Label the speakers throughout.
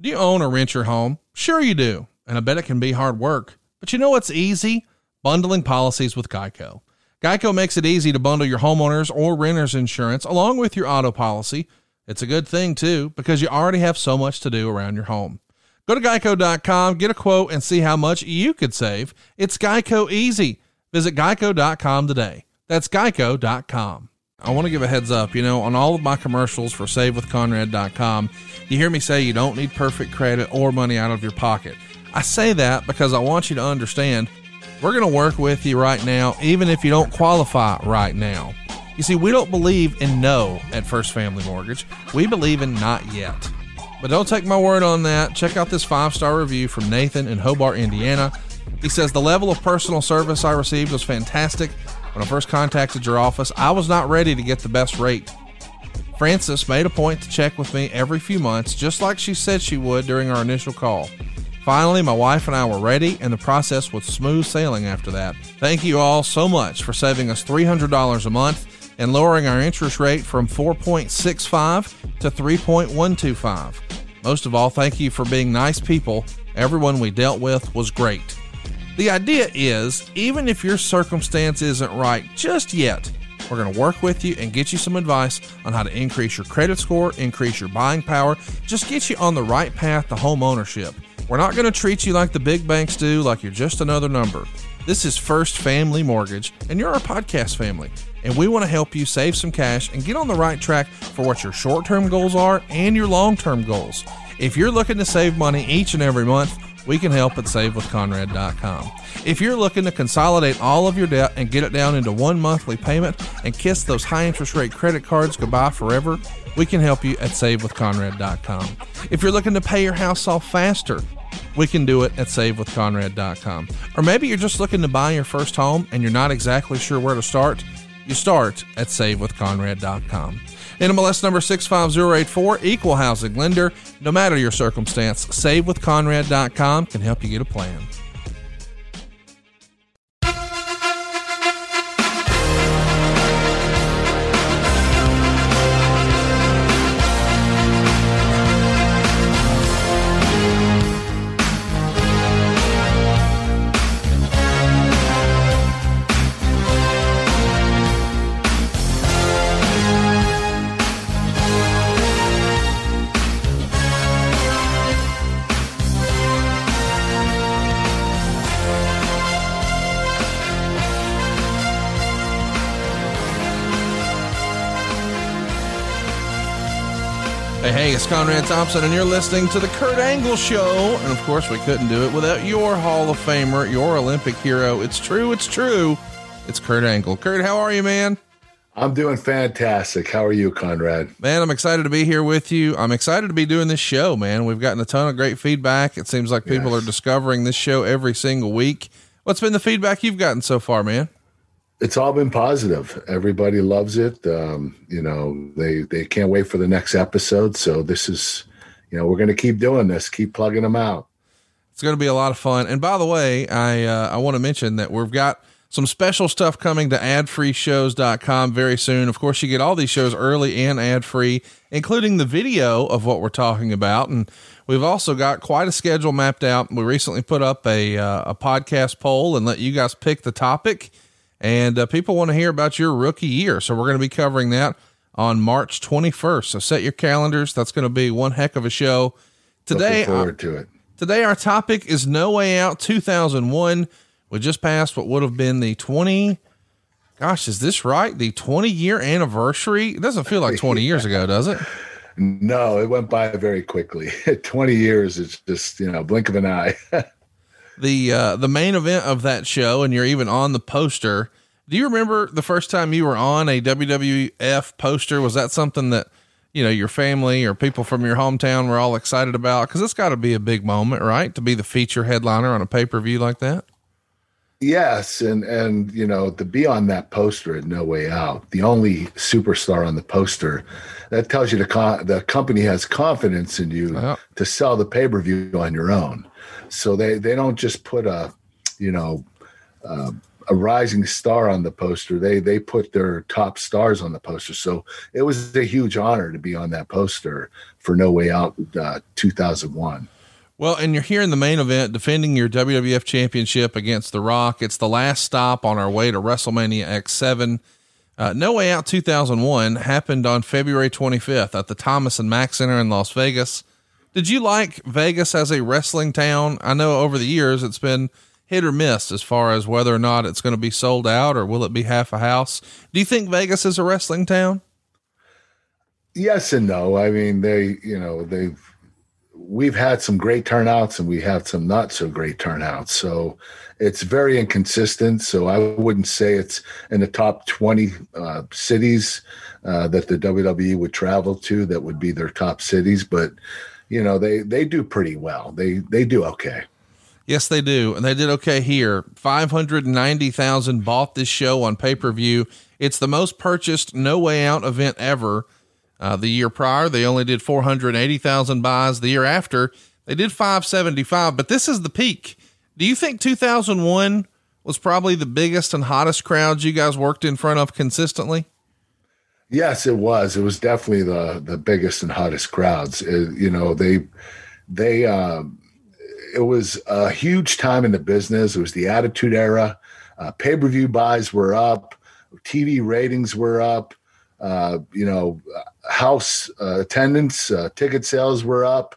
Speaker 1: Do you own or rent your home? Sure, you do. And I bet it can be hard work. But you know what's easy? Bundling policies with Geico. Geico makes it easy to bundle your homeowners or renters insurance along with your auto policy. It's a good thing, too, because you already have so much to do around your home. Go to geico.com, get a quote, and see how much you could save. It's Geico easy. Visit geico.com today. That's geico.com. I want to give a heads up. You know, on all of my commercials for SaveWithConrad.com, you hear me say you don't need perfect credit or money out of your pocket. I say that because I want you to understand we're going to work with you right now, even if you don't qualify right now. You see, we don't believe in no at First Family Mortgage. We believe in not yet. But don't take my word on that. Check out this five star review from Nathan in Hobart, Indiana. He says, The level of personal service I received was fantastic. When I first contacted your office, I was not ready to get the best rate. Frances made a point to check with me every few months, just like she said she would during our initial call. Finally, my wife and I were ready, and the process was smooth sailing after that. Thank you all so much for saving us $300 a month and lowering our interest rate from 4.65 to 3.125. Most of all, thank you for being nice people. Everyone we dealt with was great. The idea is even if your circumstance isn't right just yet, we're going to work with you and get you some advice on how to increase your credit score, increase your buying power, just get you on the right path to home ownership. We're not going to treat you like the big banks do, like you're just another number. This is First Family Mortgage, and you're our podcast family. And we want to help you save some cash and get on the right track for what your short term goals are and your long term goals. If you're looking to save money each and every month, we can help at savewithconrad.com. If you're looking to consolidate all of your debt and get it down into one monthly payment and kiss those high interest rate credit cards goodbye forever, we can help you at savewithconrad.com. If you're looking to pay your house off faster, we can do it at savewithconrad.com. Or maybe you're just looking to buy your first home and you're not exactly sure where to start. You start at savewithconrad.com. NMLS number 65084, equal housing lender. No matter your circumstance, savewithconrad.com can help you get a plan. Conrad Thompson, and you're listening to The Kurt Angle Show. And of course, we couldn't do it without your Hall of Famer, your Olympic hero. It's true, it's true. It's Kurt Angle. Kurt, how are you, man?
Speaker 2: I'm doing fantastic. How are you, Conrad?
Speaker 1: Man, I'm excited to be here with you. I'm excited to be doing this show, man. We've gotten a ton of great feedback. It seems like people
Speaker 2: Yes.
Speaker 1: are discovering this show every single week. What's been the feedback you've gotten so far, man?
Speaker 2: It's all been positive. Everybody loves it. Um, you know, they they can't wait for the next episode. So this is, you know, we're going to keep doing this. Keep plugging them out.
Speaker 1: It's going to be a lot of fun. And by the way, I uh, I want to mention that we've got some special stuff coming to adfreeshows.com very soon. Of course, you get all these shows early and ad free, including the video of what we're talking about. And we've also got quite a schedule mapped out. We recently put up a uh, a podcast poll and let you guys pick the topic. And uh, people want to hear about your rookie year, so we're going to be covering that on March 21st. So set your calendars. That's going to be one heck of a show. Today,
Speaker 2: Looking forward to it.
Speaker 1: Today, our topic is No Way Out 2001. We just passed what would have been the 20. Gosh, is this right? The 20 year anniversary? It doesn't feel like 20 years ago, does it?
Speaker 2: No, it went by very quickly. 20 years is just, you know, blink of an eye.
Speaker 1: The uh, the main event of that show, and you're even on the poster. Do you remember the first time you were on a WWF poster? Was that something that you know your family or people from your hometown were all excited about? Because it's got to be a big moment, right? To be the feature headliner on a pay per view like that.
Speaker 2: Yes, and and you know to be on that poster at No Way Out, the only superstar on the poster, that tells you the co- the company has confidence in you to sell the pay per view on your own. So they they don't just put a, you know, uh, a rising star on the poster. They they put their top stars on the poster, so it was a huge honor to be on that poster for No Way Out uh, 2001.
Speaker 1: Well, and you're here in the main event defending your WWF Championship against The Rock. It's the last stop on our way to WrestleMania X7. Uh, no Way Out 2001 happened on February 25th at the Thomas and Mack Center in Las Vegas. Did you like Vegas as a wrestling town? I know over the years it's been hit or miss as far as whether or not it's going to be sold out or will it be half a house. Do you think Vegas is a wrestling town?
Speaker 2: Yes and no. I mean, they, you know, they've, we've had some great turnouts and we have some not so great turnouts. So it's very inconsistent. So I wouldn't say it's in the top 20 uh, cities uh, that the WWE would travel to that would be their top cities, but you know, they, they do pretty well. They, they do okay.
Speaker 1: Yes, they do. And they did okay here. 590,000 bought this show on pay per view. It's the most purchased No Way Out event ever. Uh, the year prior, they only did 480,000 buys. The year after, they did 575, but this is the peak. Do you think 2001 was probably the biggest and hottest crowds you guys worked in front of consistently?
Speaker 2: Yes, it was. It was definitely the the biggest and hottest crowds. It, you know, they they um, it was a huge time in the business. It was the Attitude Era. Uh, Pay per view buys were up, TV ratings were up. Uh, you know, house uh, attendance, uh, ticket sales were up.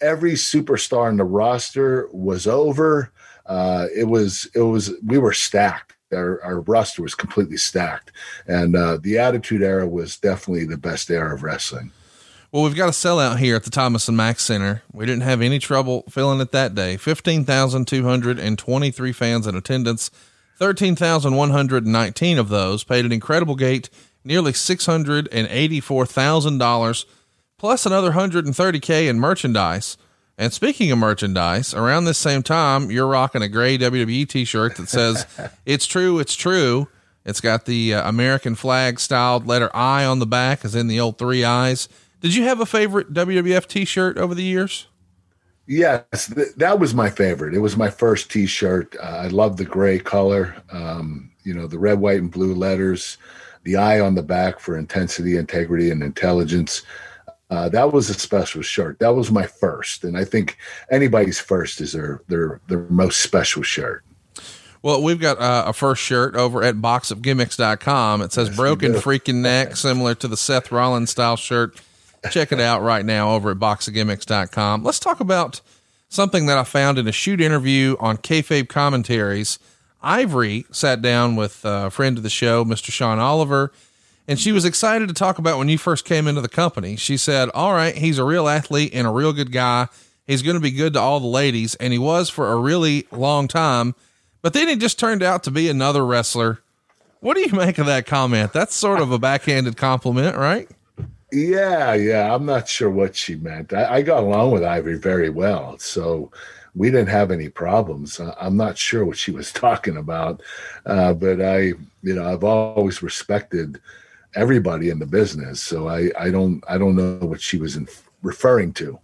Speaker 2: Every superstar in the roster was over. Uh, it was it was we were stacked. Our, our roster was completely stacked, and uh, the Attitude Era was definitely the best era of wrestling.
Speaker 1: Well, we've got a sellout here at the Thomas and Mack Center. We didn't have any trouble filling it that day. 15,223 fans in attendance. 13,119 of those paid an incredible gate, nearly $684,000, plus another 130K in merchandise. And speaking of merchandise, around this same time, you're rocking a gray WWE t shirt that says, It's true, it's true. It's got the uh, American flag styled letter I on the back, as in the old three eyes. Did you have a favorite WWF T-shirt over the years?
Speaker 2: Yes, th- that was my favorite. It was my first T-shirt. Uh, I love the gray color. Um, you know, the red, white, and blue letters, the eye on the back for intensity, integrity, and intelligence. Uh, that was a special shirt. That was my first, and I think anybody's first is their their their most special shirt.
Speaker 1: Well, we've got uh, a first shirt over at boxofgimmicks.com. It says yes, broken freaking neck, similar to the Seth Rollins style shirt Check it out right now over at boxofgimmicks.com. Let's talk about something that I found in a shoot interview on Kayfabe Commentaries. Ivory sat down with a friend of the show, Mr. Sean Oliver, and she was excited to talk about when you first came into the company. She said, All right, he's a real athlete and a real good guy. He's going to be good to all the ladies. And he was for a really long time. But then he just turned out to be another wrestler. What do you make of that comment? That's sort of a backhanded compliment, right?
Speaker 2: Yeah, yeah. I'm not sure what she meant. I, I, got along with Ivory very well, so we didn't have any problems. I'm not sure what she was talking about, uh, but I, you know, I've always respected everybody in the business, so I, I don't, I don't know what she was in, referring to.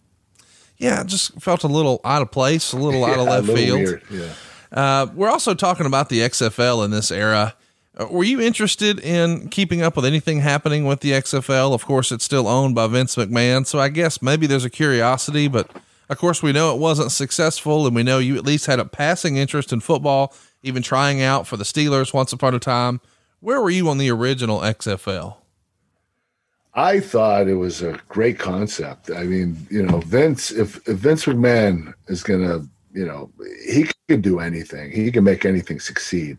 Speaker 1: Yeah, just felt a little out of place, a little yeah, out of left field. Weird. Yeah. Uh, we're also talking about the XFL in this era. Uh, were you interested in keeping up with anything happening with the XFL? Of course, it's still owned by Vince McMahon, so I guess maybe there's a curiosity, but of course, we know it wasn't successful, and we know you at least had a passing interest in football, even trying out for the Steelers once upon a time. Where were you on the original XFL?
Speaker 2: I thought it was a great concept. I mean, you know, Vince, if, if Vince McMahon is going to, you know, he can do anything, he can make anything succeed.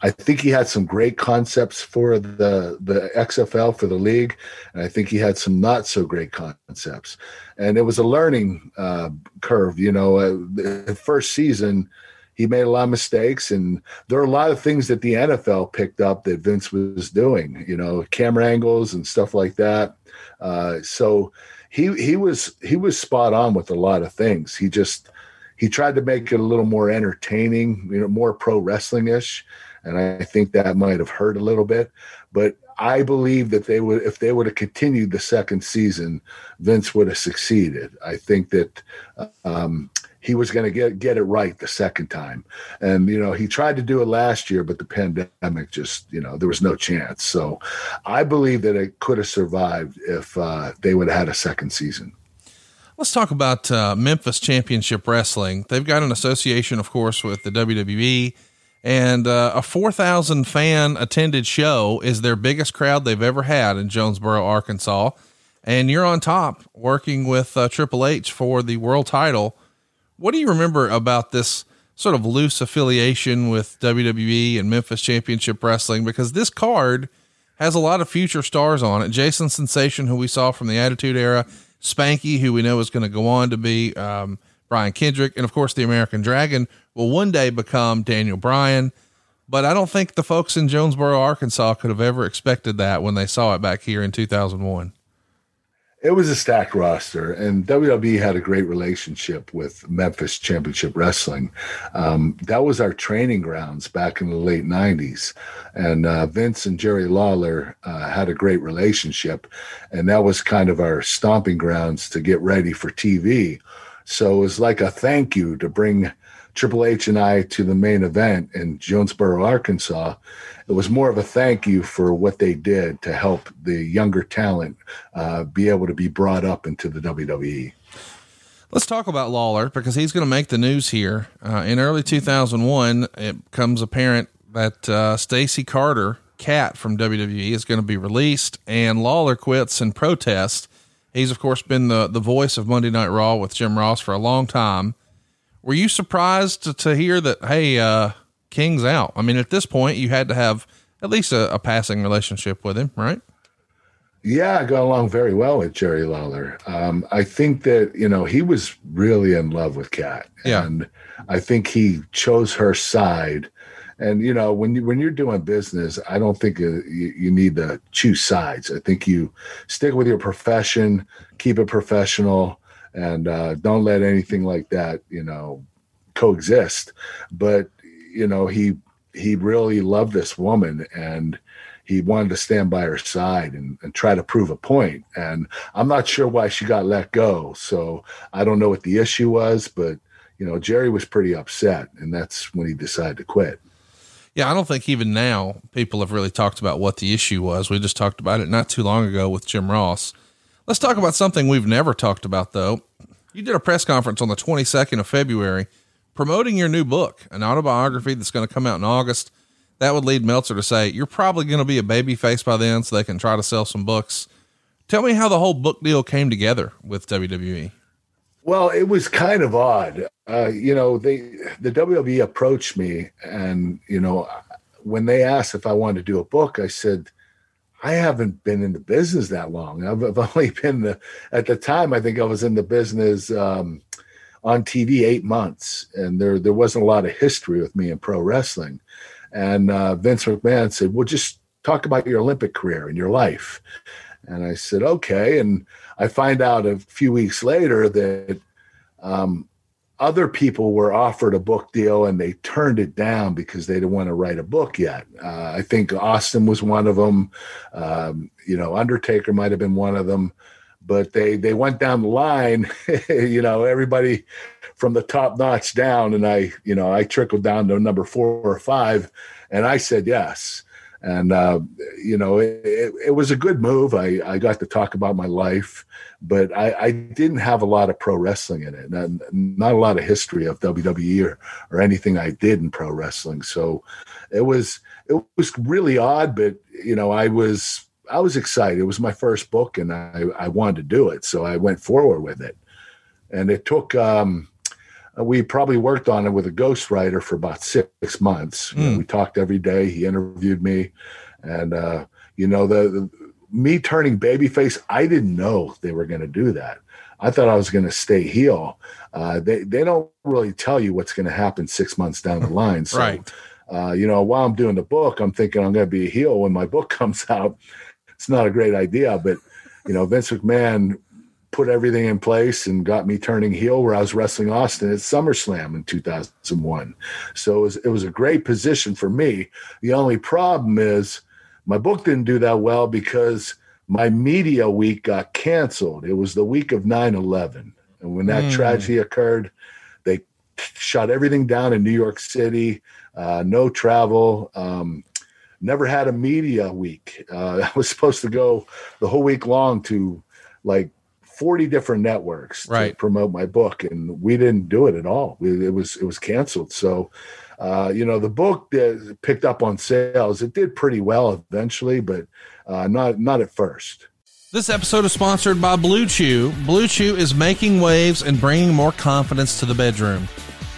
Speaker 2: I think he had some great concepts for the the XFL for the league, and I think he had some not so great concepts. And it was a learning uh, curve. You know, uh, the first season he made a lot of mistakes, and there are a lot of things that the NFL picked up that Vince was doing. You know, camera angles and stuff like that. Uh, so he he was he was spot on with a lot of things. He just he tried to make it a little more entertaining, you know, more pro wrestling ish and I think that might have hurt a little bit. But I believe that they would, if they would have continued the second season, Vince would have succeeded. I think that um, he was going to get get it right the second time. And you know, he tried to do it last year, but the pandemic just you know there was no chance. So I believe that it could have survived if uh, they would have had a second season.
Speaker 1: Let's talk about uh, Memphis Championship Wrestling. They've got an association, of course, with the WWE, and uh, a 4,000 fan attended show is their biggest crowd they've ever had in Jonesboro, Arkansas. And you're on top working with uh, Triple H for the world title. What do you remember about this sort of loose affiliation with WWE and Memphis Championship Wrestling? Because this card has a lot of future stars on it. Jason Sensation, who we saw from the Attitude Era Spanky, who we know is going to go on to be um, Brian Kendrick, and of course the American Dragon will one day become Daniel Bryan. But I don't think the folks in Jonesboro, Arkansas, could have ever expected that when they saw it back here in 2001
Speaker 2: it was a stacked roster, and WWE had a great relationship with Memphis Championship Wrestling. Um, that was our training grounds back in the late '90s, and uh, Vince and Jerry Lawler uh, had a great relationship, and that was kind of our stomping grounds to get ready for TV. So it was like a thank you to bring Triple H and I to the main event in Jonesboro, Arkansas, it was more of a thank you for what they did to help the younger talent uh, be able to be brought up into the WWE.
Speaker 1: Let's talk about Lawler because he's going to make the news here. Uh, in early 2001, it becomes apparent that uh, Stacy Carter, Cat from WWE, is going to be released, and Lawler quits in protest. He's of course been the the voice of Monday Night Raw with Jim Ross for a long time. Were you surprised to, to hear that? Hey, uh, King's out. I mean, at this point, you had to have at least a, a passing relationship with him, right?
Speaker 2: Yeah, I got along very well with Jerry Lawler. Um, I think that you know he was really in love with Cat,
Speaker 1: yeah.
Speaker 2: and I think he chose her side. And you know, when you when you're doing business, I don't think you, you need to choose sides. I think you stick with your profession, keep it professional, and uh, don't let anything like that, you know, coexist. But you know, he he really loved this woman and he wanted to stand by her side and, and try to prove a point. And I'm not sure why she got let go. So I don't know what the issue was, but you know, Jerry was pretty upset, and that's when he decided to quit.
Speaker 1: Yeah, I don't think even now people have really talked about what the issue was. We just talked about it not too long ago with Jim Ross. Let's talk about something we've never talked about, though. You did a press conference on the 22nd of February promoting your new book, an autobiography that's going to come out in August, that would lead Meltzer to say, You're probably going to be a baby face by then, so they can try to sell some books. Tell me how the whole book deal came together with WWE.
Speaker 2: Well, it was kind of odd. Uh, you know, they the WWE approached me, and you know, when they asked if I wanted to do a book, I said, I haven't been in the business that long. I've, I've only been the at the time. I think I was in the business. Um, on TV eight months, and there there wasn't a lot of history with me in pro wrestling. And uh, Vince McMahon said, "Well, just talk about your Olympic career and your life." And I said, "Okay." And I find out a few weeks later that um, other people were offered a book deal and they turned it down because they didn't want to write a book yet. Uh, I think Austin was one of them. Um, you know, Undertaker might have been one of them but they they went down the line you know everybody from the top notch down and i you know i trickled down to number four or five and i said yes and uh, you know it, it, it, was a good move I, I got to talk about my life but I, I didn't have a lot of pro wrestling in it not, not a lot of history of wwe or, or anything i did in pro wrestling so it was it was really odd but you know i was I was excited. It was my first book, and I, I wanted to do it, so I went forward with it. And it took. Um, we probably worked on it with a ghostwriter for about six months. Mm. You know, hmm. we talked every day. He interviewed me, and uh, you know the, the me turning babyface. I didn't know they were going to do that. I thought I was going to stay heel. Uh, they they don't really tell you what's going to happen six months down the line. So,
Speaker 1: right.
Speaker 2: Uh, you know, while I'm doing the book, I'm thinking I'm going to be a heel when my book comes out it's not a great idea. But you know, Vince McMahon put everything in place and got me turning heel where I was wrestling Austin at SummerSlam in 2001. So it was, it was a great position for me. The only problem is my book didn't do that well because my media week got canceled. It was the week of 9 11. And when that mm. tragedy occurred, they shot everything down in New York City. Uh, no travel. Um, never had a media week. Uh, I was supposed to go the whole week long to like 40 different networks
Speaker 1: right.
Speaker 2: to promote my book, and we didn't do it at all. We, it was it was canceled. So, uh, you know, the book that picked up on sales. It did pretty well eventually, but uh, not not at first.
Speaker 1: This episode is sponsored by Blue Chew. Blue Chew is making waves and bringing more confidence to the bedroom.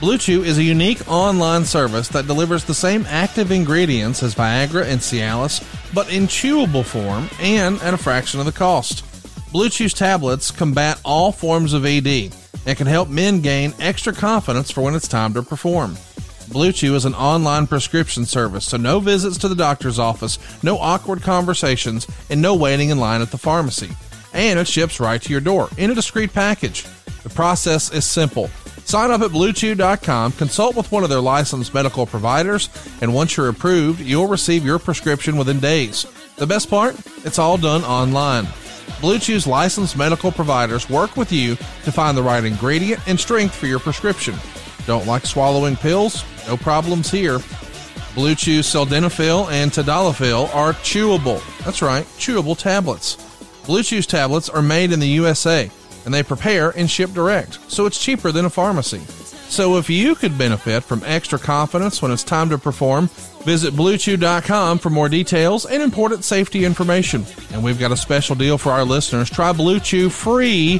Speaker 1: Blue Chew is a unique online service that delivers the same active ingredients as Viagra and Cialis, but in chewable form and at a fraction of the cost. Blue Chew's tablets combat all forms of ED and can help men gain extra confidence for when it's time to perform. Blue Chew is an online prescription service, so no visits to the doctor's office, no awkward conversations, and no waiting in line at the pharmacy. And it ships right to your door in a discreet package. The process is simple. Sign up at bluechew.com, consult with one of their licensed medical providers, and once you're approved, you'll receive your prescription within days. The best part? It's all done online. Blue Chew's licensed medical providers work with you to find the right ingredient and strength for your prescription. Don't like swallowing pills? No problems here. Blue Chew Sildenafil and Tadalafil are chewable. That's right, chewable tablets. Blue Chew's tablets are made in the USA and they prepare and ship direct, so it's cheaper than a pharmacy. So if you could benefit from extra confidence when it's time to perform, visit bluechew.com for more details and important safety information. And we've got a special deal for our listeners. Try Blue Chew free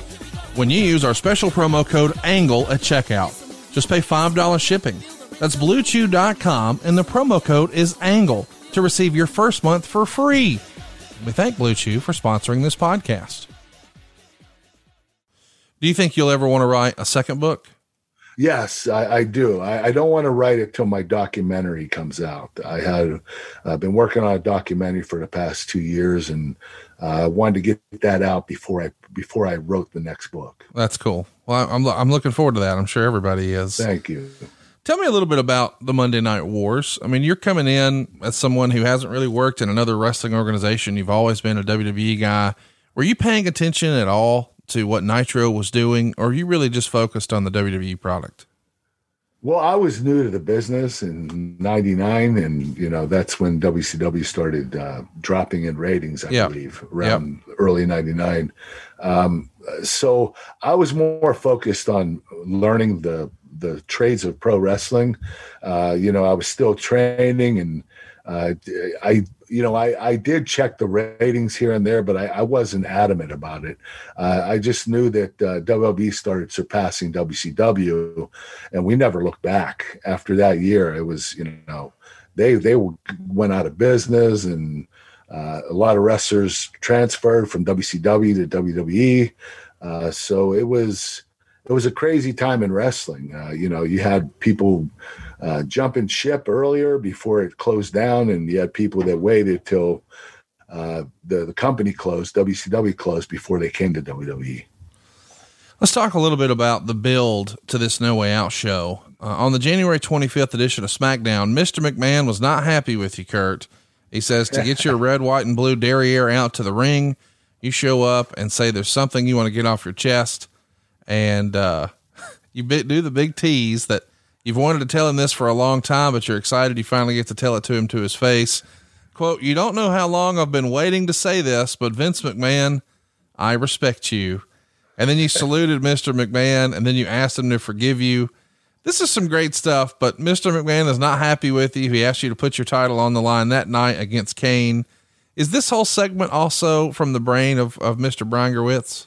Speaker 1: when you use our special promo code ANGLE at checkout. Just pay $5 shipping. That's bluechew.com and the promo code is ANGLE to receive your first month for free. We thank Blue Chew for sponsoring this podcast. Do you think you'll ever want to write a second book?
Speaker 2: Yes, I, I do. I, I, don't want to write it till my documentary comes out. I had uh, been working on a documentary for the past two years, and I uh, wanted to get that out before I before I wrote the next book.
Speaker 1: That's cool. Well, I'm I'm looking forward to that. I'm sure everybody is.
Speaker 2: Thank you.
Speaker 1: Tell me a little bit about the Monday Night Wars. I mean, you're coming in as someone who hasn't really worked in another wrestling organization. You've always been a WWE guy. Were you paying attention at all to what Nitro was doing, or are you really just focused on the WWE product?
Speaker 2: Well, I was new to the business in '99, and you know that's when WCW started uh, dropping in ratings. I believe around early '99. Um, so I was more focused on learning the the trades of pro wrestling. Uh, you know, I was still training, and uh, I you know, I, I did check the ratings here and there, but I, I wasn't adamant about it. Uh, I just knew that uh, WB started surpassing WCW, and we never looked back after that year. It was, you know, they they went out of business, and uh, a lot of wrestlers transferred from WCW to WWE. Uh, so it was it was a crazy time in wrestling. Uh, you know, you had people uh, jumping ship earlier before it closed down, and you had people that waited till uh, the the company closed, WCW closed before they came to WWE.
Speaker 1: Let's talk a little bit about the build to this No Way Out show. Uh, on the January 25th edition of SmackDown, Mr. McMahon was not happy with you, Kurt. He says to get your red, white, and blue derriere out to the ring, you show up and say there's something you want to get off your chest, and uh, you do the big tease that You've wanted to tell him this for a long time, but you're excited you finally get to tell it to him to his face. Quote, You don't know how long I've been waiting to say this, but Vince McMahon, I respect you. And then you saluted Mr. McMahon and then you asked him to forgive you. This is some great stuff, but Mr. McMahon is not happy with you. He asked you to put your title on the line that night against Kane. Is this whole segment also from the brain of, of Mr. Brian Gewirtz?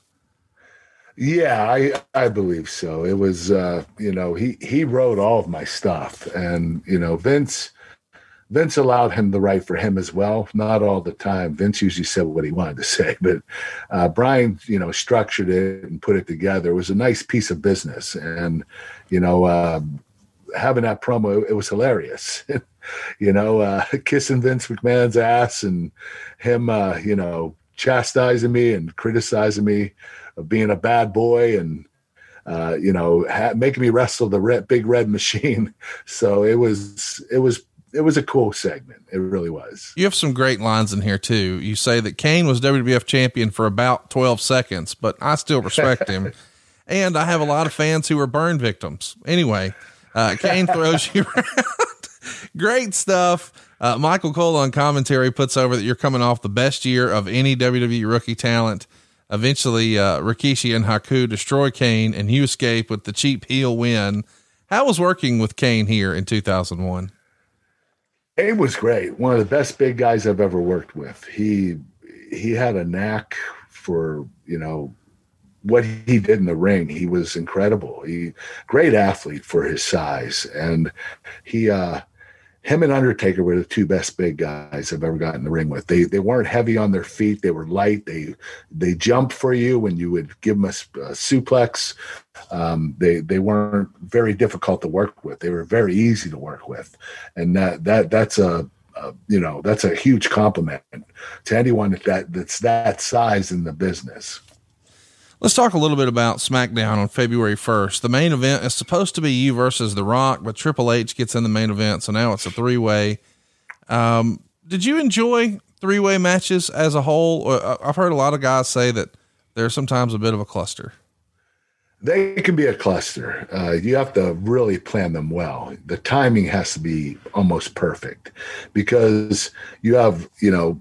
Speaker 2: Yeah, I I believe so. It was uh, you know, he he wrote all of my stuff and you know, Vince Vince allowed him the right for him as well. Not all the time. Vince usually said what he wanted to say, but uh, Brian, you know, structured it and put it together. It was a nice piece of business, and you know, uh, having that promo, it was hilarious. you know, uh, kissing Vince McMahon's ass and him, uh, you know, chastising me and criticizing me of being a bad boy and uh, you know ha- making me wrestle the red, big red machine. So it was it was it was a cool segment. It really was.
Speaker 1: You have some great lines in here too. You say that Kane was WWF champion for about 12 seconds, but I still respect him. and I have a lot of fans who are burn victims. Anyway, Uh, Kane throws you around. Great stuff. Uh, Michael Cole on commentary puts over that you're coming off the best year of any WWE rookie talent. Eventually, uh, Rikishi and Haku destroy Kane, and you escape with the cheap heel win. How was working with Kane here in 2001?
Speaker 2: It was great. One of the best big guys I've ever worked with. He he had a knack for you know what he did in the ring. He was incredible. He great athlete for his size, and he uh, him and Undertaker were the two best big guys I've ever gotten in the ring with. They they weren't heavy on their feet. They were light. They they jumped for you when you would give them a, a suplex. Um, they they weren't very difficult to work with. They were very easy to work with, and that that that's a, a you know that's a huge compliment to anyone that that's that size in the business.
Speaker 1: Let's talk a little bit about SmackDown on February 1st. The main event is supposed to be you versus The Rock, but Triple H gets in the main event, so now it's a three way. Um, did you enjoy three way matches as a whole? Uh, I've heard a lot of guys say that they're sometimes a bit of a cluster.
Speaker 2: They can be a cluster. Uh, you have to really plan them well. The timing has to be almost perfect because you have, you know,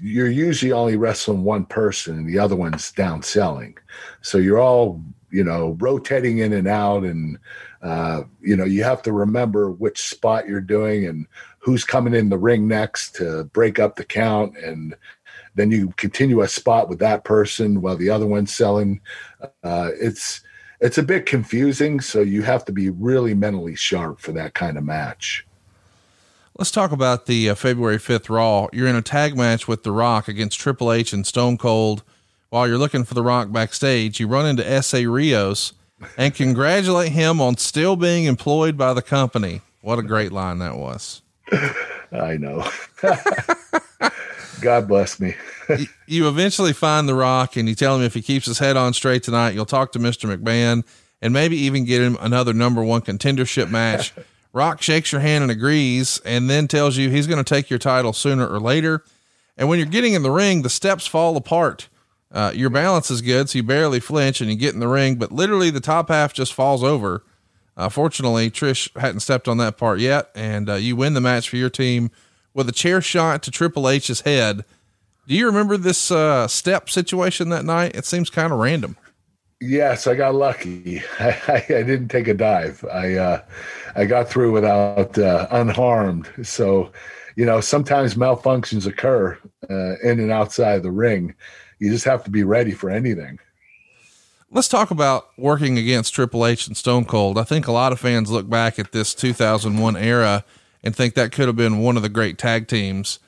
Speaker 2: you're usually only wrestling one person and the other one's down selling. So you're all, you know, rotating in and out. And, uh, you know, you have to remember which spot you're doing and who's coming in the ring next to break up the count. And then you continue a spot with that person while the other one's selling. Uh, it's, it's a bit confusing. So you have to be really mentally sharp for that kind of match.
Speaker 1: Let's talk about the uh, February 5th Raw. You're in a tag match with The Rock against Triple H and Stone Cold. While you're looking for The Rock backstage, you run into Essa Rios and congratulate him on still being employed by the company. What a great line that was.
Speaker 2: I know. God bless me.
Speaker 1: you eventually find The Rock and you tell him if he keeps his head on straight tonight, you'll talk to Mr. McMahon and maybe even get him another number one contendership match Rock shakes your hand and agrees, and then tells you he's going to take your title sooner or later. And when you're getting in the ring, the steps fall apart. Uh, your balance is good, so you barely flinch and you get in the ring, but literally the top half just falls over. Uh, fortunately, Trish hadn't stepped on that part yet, and uh, you win the match for your team with a chair shot to Triple H's head. Do you remember this uh, step situation that night? It seems kind of random.
Speaker 2: Yes, I got lucky. I, I, didn't take a dive. I uh, I got through without uh, unharmed. So, you know, sometimes malfunctions occur uh, in and outside of the ring. You just have to be ready for anything.
Speaker 1: Let's talk about working against Triple H and Stone Cold. I think a lot of fans look back at this 2001 era and think that could have been one of the great tag teams.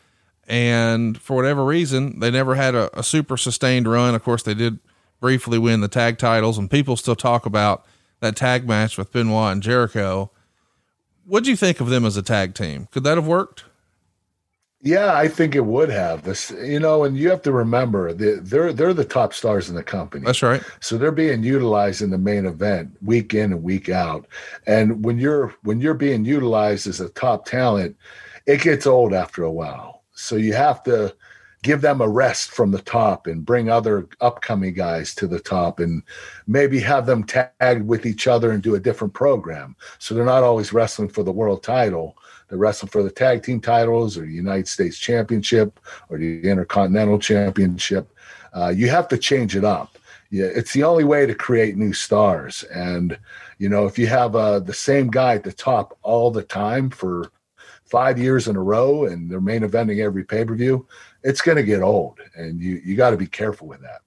Speaker 1: And for whatever reason, they never had a, a super sustained run. Of course, they did briefly win the tag titles, and people still talk about that tag match with Benoit and Jericho. What do you think of them as a tag team? Could that have worked?
Speaker 2: Yeah, I think it would have. This, you know, and you have to remember they're they're the top stars in the company.
Speaker 1: That's right.
Speaker 2: So they're being utilized in the main event week in and week out. And when you're when you're being utilized as a top talent, it gets old after a while. So you have to give them a rest from the top and bring other upcoming guys to the top and maybe have them tagged with each other and do a different program. So they're not always wrestling for the world title. They're wrestling for the tag team titles or the United States Championship or the Intercontinental Championship. Uh, you have to change it up. Yeah, it's the only way to create new stars. And you know, if you have uh, the same guy at the top all the time for five years in a row and they're main eventing every pay per view, it's going to get old and you, you got to be careful with that.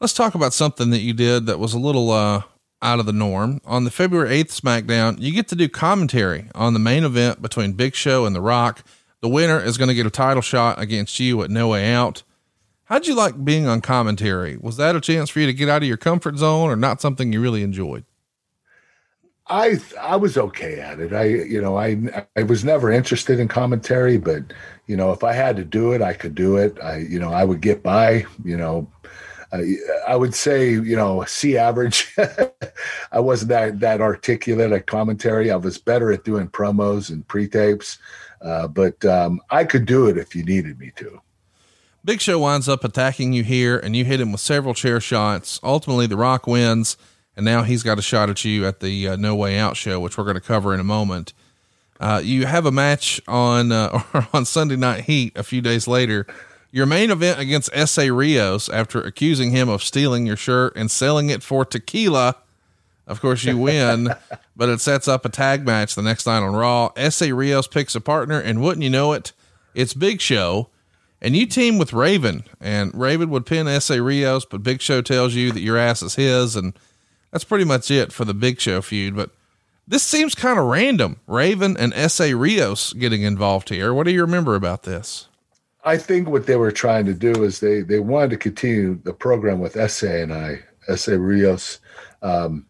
Speaker 1: Let's talk about something that you did that was a little, uh, out of the norm. On the February 8th SmackDown, you get to do commentary on the main event between Big Show and The Rock. The winner is going to get a title shot against you at No Way Out. How'd you like being on commentary? Was that a chance for you to get out of your comfort zone or not something you really enjoyed?
Speaker 2: I I was okay at it. I you know I I was never interested in commentary, but you know if I had to do it, I could do it. I you know I would get by. You know, I, I would say you know C average. I wasn't that that articulate at commentary. I was better at doing promos and pre tapes, uh, but um, I could do it if you needed me to.
Speaker 1: Big Show winds up attacking you here, and you hit him with several chair shots. Ultimately, The Rock wins and now he's got a shot at you at the uh, No Way Out show, which we're going to cover in a moment. Uh, you have a match on uh, on Sunday Night Heat a few days later. Your main event against Essa Rios after accusing him of stealing your shirt and selling it for tequila. Of course, you win, but it sets up a tag match the next night on Raw. Essa Rios picks a partner, and wouldn't you know it, it's Big Show. And you team with Raven, and Raven would pin Essa Rios, but Big Show tells you that your ass is his, and that's pretty much it for the Big Show feud. But this seems kind of random. Raven and Essa Rios getting involved here. What do you remember about this?
Speaker 2: I think what they were trying to do is they they wanted to continue the program with Essa and I, Essa Rios, um,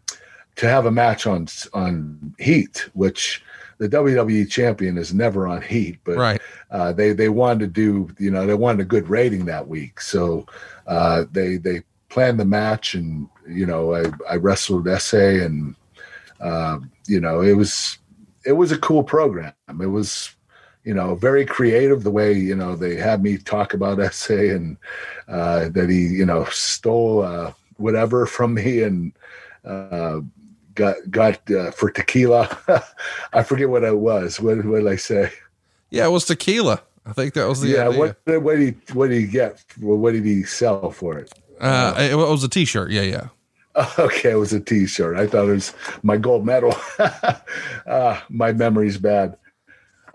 Speaker 2: to have a match on on Heat, which the WWE champion is never on Heat, but
Speaker 1: right.
Speaker 2: uh, they they wanted to do you know they wanted a good rating that week, so uh, they they planned the match and you know I I wrestled Essa and uh, you know it was it was a cool program. It was you know, very creative the way, you know, they had me talk about Essa and uh, that he, you know, stole uh, whatever from me and uh, got, got uh, for tequila. I forget what it was. What, what did I say?
Speaker 1: Yeah, it was tequila. I think that was the
Speaker 2: yeah.
Speaker 1: idea.
Speaker 2: What, what did he, what did he get? What did he sell for it?
Speaker 1: Uh, it was a t-shirt. Yeah. Yeah.
Speaker 2: Okay, it was a T-shirt. I thought it was my gold medal. uh, my memory's bad.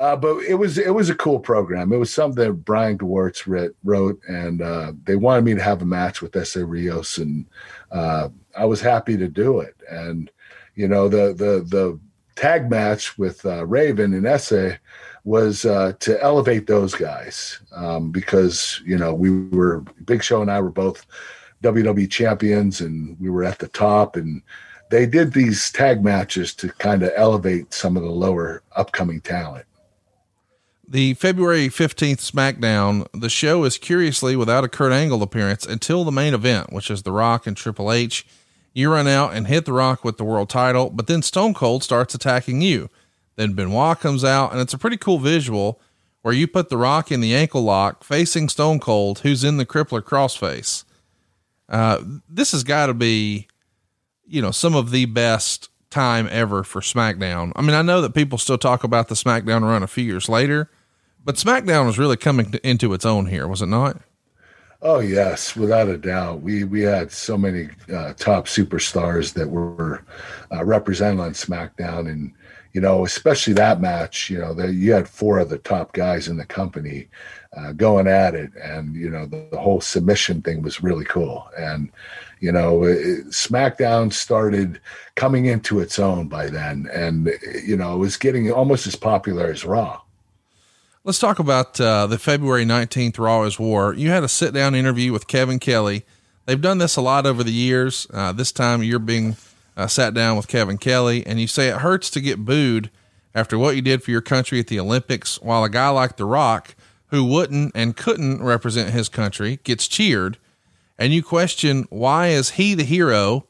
Speaker 2: Uh, but it was it was a cool program. It was something that Brian Gewirtz writ, wrote, and uh, they wanted me to have a match with Essa Rios, and uh, I was happy to do it. And you know, the the the tag match with uh, Raven and Essa was uh, to elevate those guys um, because you know we were Big Show and I were both WWE champions, and we were at the top, and they did these tag matches to kind of elevate some of the lower upcoming talent.
Speaker 1: The February 15th SmackDown, the show is curiously without a Kurt Angle appearance until the main event, which is The Rock and Triple H. You run out and hit The Rock with the world title, but then Stone Cold starts attacking you. Then Benoit comes out, and it's a pretty cool visual where you put The Rock in the ankle lock facing Stone Cold, who's in the crippler crossface. Uh, this has got to be, you know, some of the best time ever for SmackDown. I mean, I know that people still talk about the SmackDown run a few years later, but SmackDown was really coming to, into its own here, was it not?
Speaker 2: Oh yes, without a doubt. We we had so many uh, top superstars that were uh, represented on SmackDown, and you know, especially that match. You know, that you had four of the top guys in the company uh, going at it, and you know, the, the, whole submission thing was really cool. And you know, it, SmackDown started coming into its own by then, and you know, it was getting almost as popular as Raw.
Speaker 1: Let's talk about uh, the February 19th Raw is War. You had a sit down interview with Kevin Kelly. They've done this a lot over the years. Uh, this time you're being uh, sat down with Kevin Kelly, and you say it hurts to get booed after what you did for your country at the Olympics, while a guy like The Rock, who wouldn't and couldn't represent his country, gets cheered. And you question, why is he the hero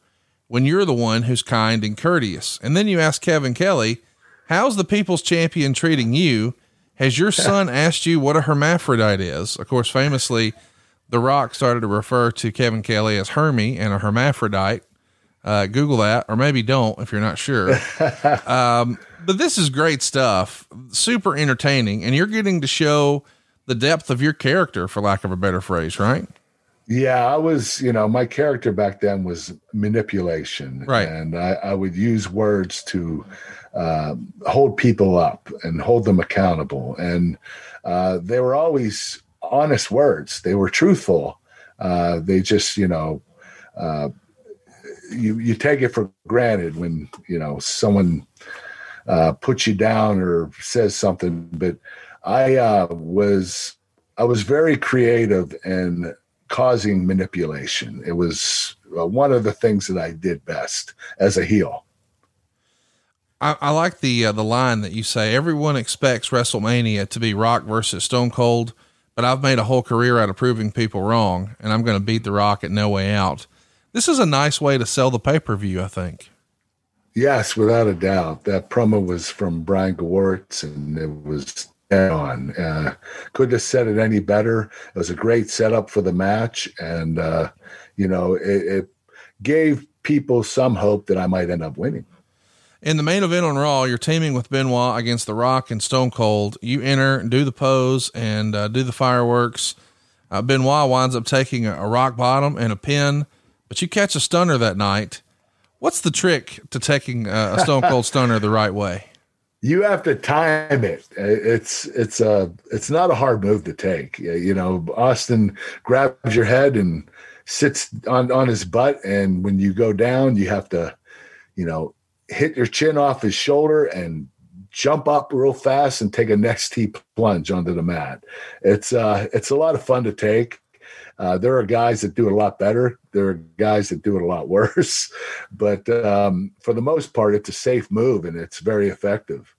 Speaker 1: when you're the one who's kind and courteous? And then you ask Kevin Kelly, how's the people's champion treating you? Has your son asked you what a hermaphrodite is? Of course, famously, The Rock started to refer to Kevin Kelly as Hermie and a hermaphrodite. Uh, Google that, or maybe don't if you're not sure. um, but this is great stuff, super entertaining, and you're getting to show the depth of your character, for lack of a better phrase, right?
Speaker 2: Yeah, I was, you know, my character back then was manipulation.
Speaker 1: Right.
Speaker 2: And I, I would use words to uh, hold people up and hold them accountable. And uh, they were always honest words. They were truthful. Uh, they just, you know, uh, you you take it for granted when you know someone uh, puts you down or says something. But I uh, was I was very creative in causing manipulation. It was one of the things that I did best as a heel.
Speaker 1: I, I like the uh, the line that you say. Everyone expects WrestleMania to be Rock versus Stone Cold, but I've made a whole career out of proving people wrong, and I'm going to beat the Rock at No Way Out. This is a nice way to sell the pay per view, I think.
Speaker 2: Yes, without a doubt. That promo was from Brian Gewirtz, and it was on. Uh, couldn't have said it any better. It was a great setup for the match, and uh, you know, it, it, gave people some hope that I might end up winning.
Speaker 1: In the main event on Raw, you're teaming with Benoit against The Rock and Stone Cold. You enter, do the pose, and uh, do the fireworks. Uh, Benoit winds up taking a, a, rock bottom and a pin, but you catch a stunner that night. What's the trick to taking uh, a Stone Cold stunner the right way?
Speaker 2: You have to time it. It's it's a it's not a hard move to take. You know, Austin grabs your head and sits on on his butt, and when you go down, you have to, you know, hit your chin off his shoulder and jump up real fast and take a next T plunge onto the mat. It's uh, it's a lot of fun to take. Uh, there are guys that do it a lot better. There are guys that do it a lot worse, but um, for the most part, it's a safe move and it's very effective.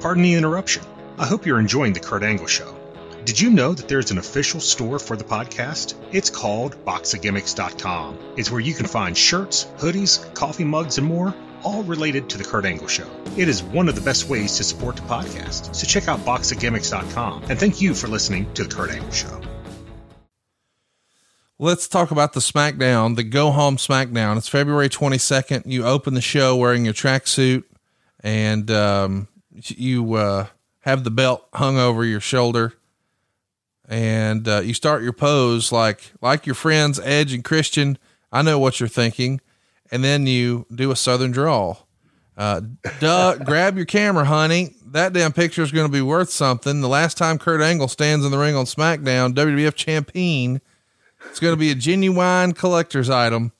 Speaker 3: Pardon the interruption. I hope you're enjoying the Kurt Angle Show. Did you know that there's an official store for the podcast? It's called boxofgimmicks.com. It's where you can find shirts, hoodies, coffee mugs, and more all related to The Kurt Angle Show. It is one of the best ways to support the podcast, so check out boxofgimmicks.com. And thank you for listening to The Kurt Angle Show.
Speaker 1: Let's talk about the SmackDown, the Go Home SmackDown. It's February 22nd. You open the show wearing your tracksuit and um, you uh, have the belt hung over your shoulder and uh, you start your pose like like your friends Edge and Christian. I know what you're thinking and then you do a southern drawl. Uh, duh, grab your camera, honey. That damn picture is going to be worth something. The last time Kurt Angle stands in the ring on SmackDown, WWF champion, it's going to be a genuine collector's item.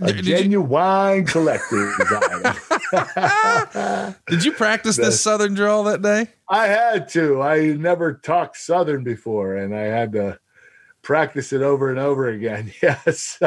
Speaker 2: A Did genuine you, collector's item.
Speaker 1: Did you practice this Southern drawl that day?
Speaker 2: I had to. I never talked Southern before, and I had to practice it over and over again. Yes.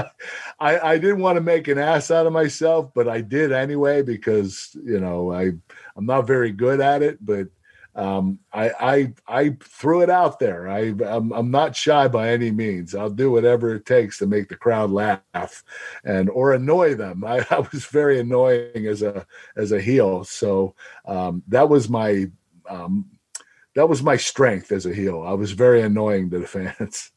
Speaker 2: I, I didn't want to make an ass out of myself, but I did anyway because, you know, I I'm not very good at it, but um, I, I I threw it out there. I I'm, I'm not shy by any means. I'll do whatever it takes to make the crowd laugh and or annoy them. I, I was very annoying as a as a heel, so um, that was my um, that was my strength as a heel. I was very annoying to the fans.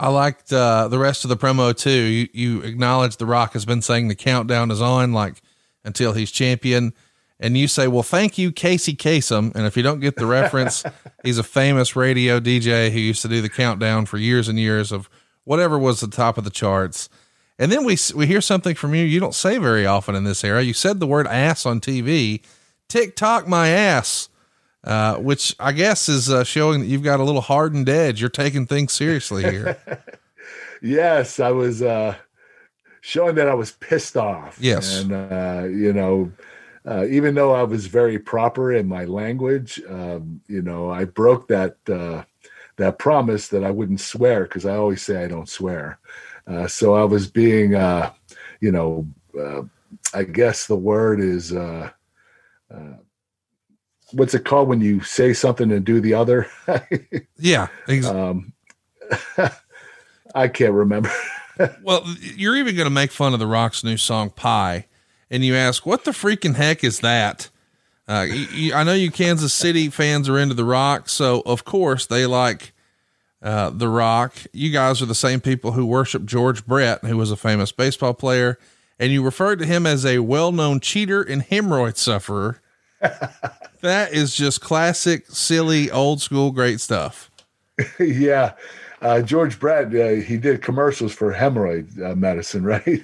Speaker 1: I liked uh, the rest of the promo too. You, you acknowledge The Rock has been saying the countdown is on, like until he's champion. And you say, well, thank you, Casey Kasem. And if you don't get the reference, he's a famous radio DJ who used to do the countdown for years and years of whatever was the top of the charts. And then we, we hear something from you you don't say very often in this era. You said the word ass on TV. TikTok my ass uh, which I guess is uh, showing that you've got a little hardened edge. You're taking things seriously here.
Speaker 2: yes, I was uh, showing that I was pissed off.
Speaker 1: Yes,
Speaker 2: and uh, you know, uh, even though I was very proper in my language, um, you know, I broke that uh, that promise that I wouldn't swear because I always say I don't swear. Uh, so I was being, uh, you know, uh, I guess the word is. Uh, uh, what's it called when you say something and do the other?
Speaker 1: yeah.
Speaker 2: Um, I can't remember.
Speaker 1: well, you're even going to make fun of the Rock's new song "Pie," and you ask, "What the freaking heck is that?" Uh, you, you, I know you Kansas City fans are into the Rock, so of course they like uh, the Rock. You guys are the same people who worship George Brett, who was a famous baseball player, and you referred to him as a well-known cheater and hemorrhoid sufferer that is just classic, silly, old school, great stuff.
Speaker 2: yeah. Uh, George Brett, uh, he did commercials for hemorrhoid uh, medicine, right?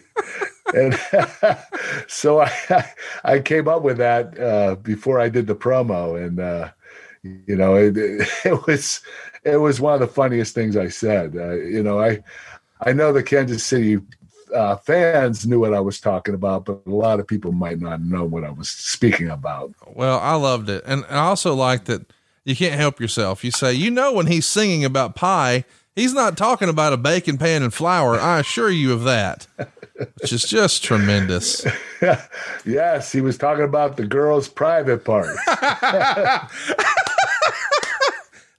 Speaker 2: And so I, I came up with that uh, before I did the promo, and uh, you know, it, it, was it was one of the funniest things I said. Uh, you know, I I know the Kansas City uh, fans knew what I was talking about, but a lot of people might not know what I was speaking about.
Speaker 1: Well, I loved it. And I also like that you can't help yourself. You say, you know, when he's singing about pie, he's not talking about a bacon pan and flour. I assure you of that, which is just tremendous.
Speaker 2: yes, he was talking about the girl's private part.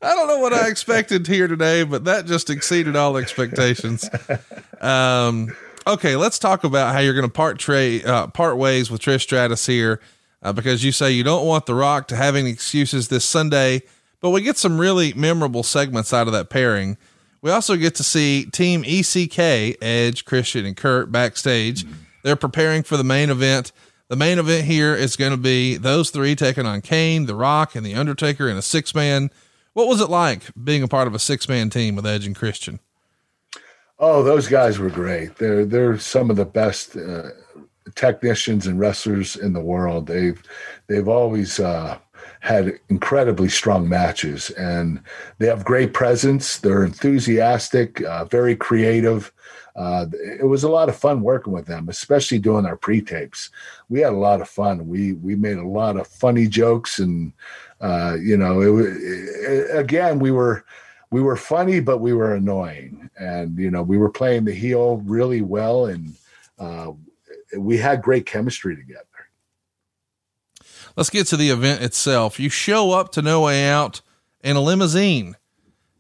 Speaker 1: I don't know what I expected here today, but that just exceeded all expectations. Um, okay, let's talk about how you're going to part tray, uh, part ways with Trish Stratus here, uh, because you say you don't want The Rock to have any excuses this Sunday, but we get some really memorable segments out of that pairing. We also get to see Team ECK, Edge, Christian, and Kurt backstage They're preparing for the main event. The main event here is going to be those three taking on Kane, The Rock, and The Undertaker in a six man. What was it like being a part of a six man team with Edge and Christian?
Speaker 2: Oh, those guys were great. They're they're some of the best uh, technicians and wrestlers in the world. They've they've always uh, had incredibly strong matches, and they have great presence. They're enthusiastic, uh, very creative. Uh, it was a lot of fun working with them, especially doing our pre-tapes. We had a lot of fun. We we made a lot of funny jokes, and uh, you know, it, it, again, we were we were funny, but we were annoying, and you know, we were playing the heel really well, and uh, we had great chemistry together.
Speaker 1: Let's get to the event itself. You show up to No Way Out in a limousine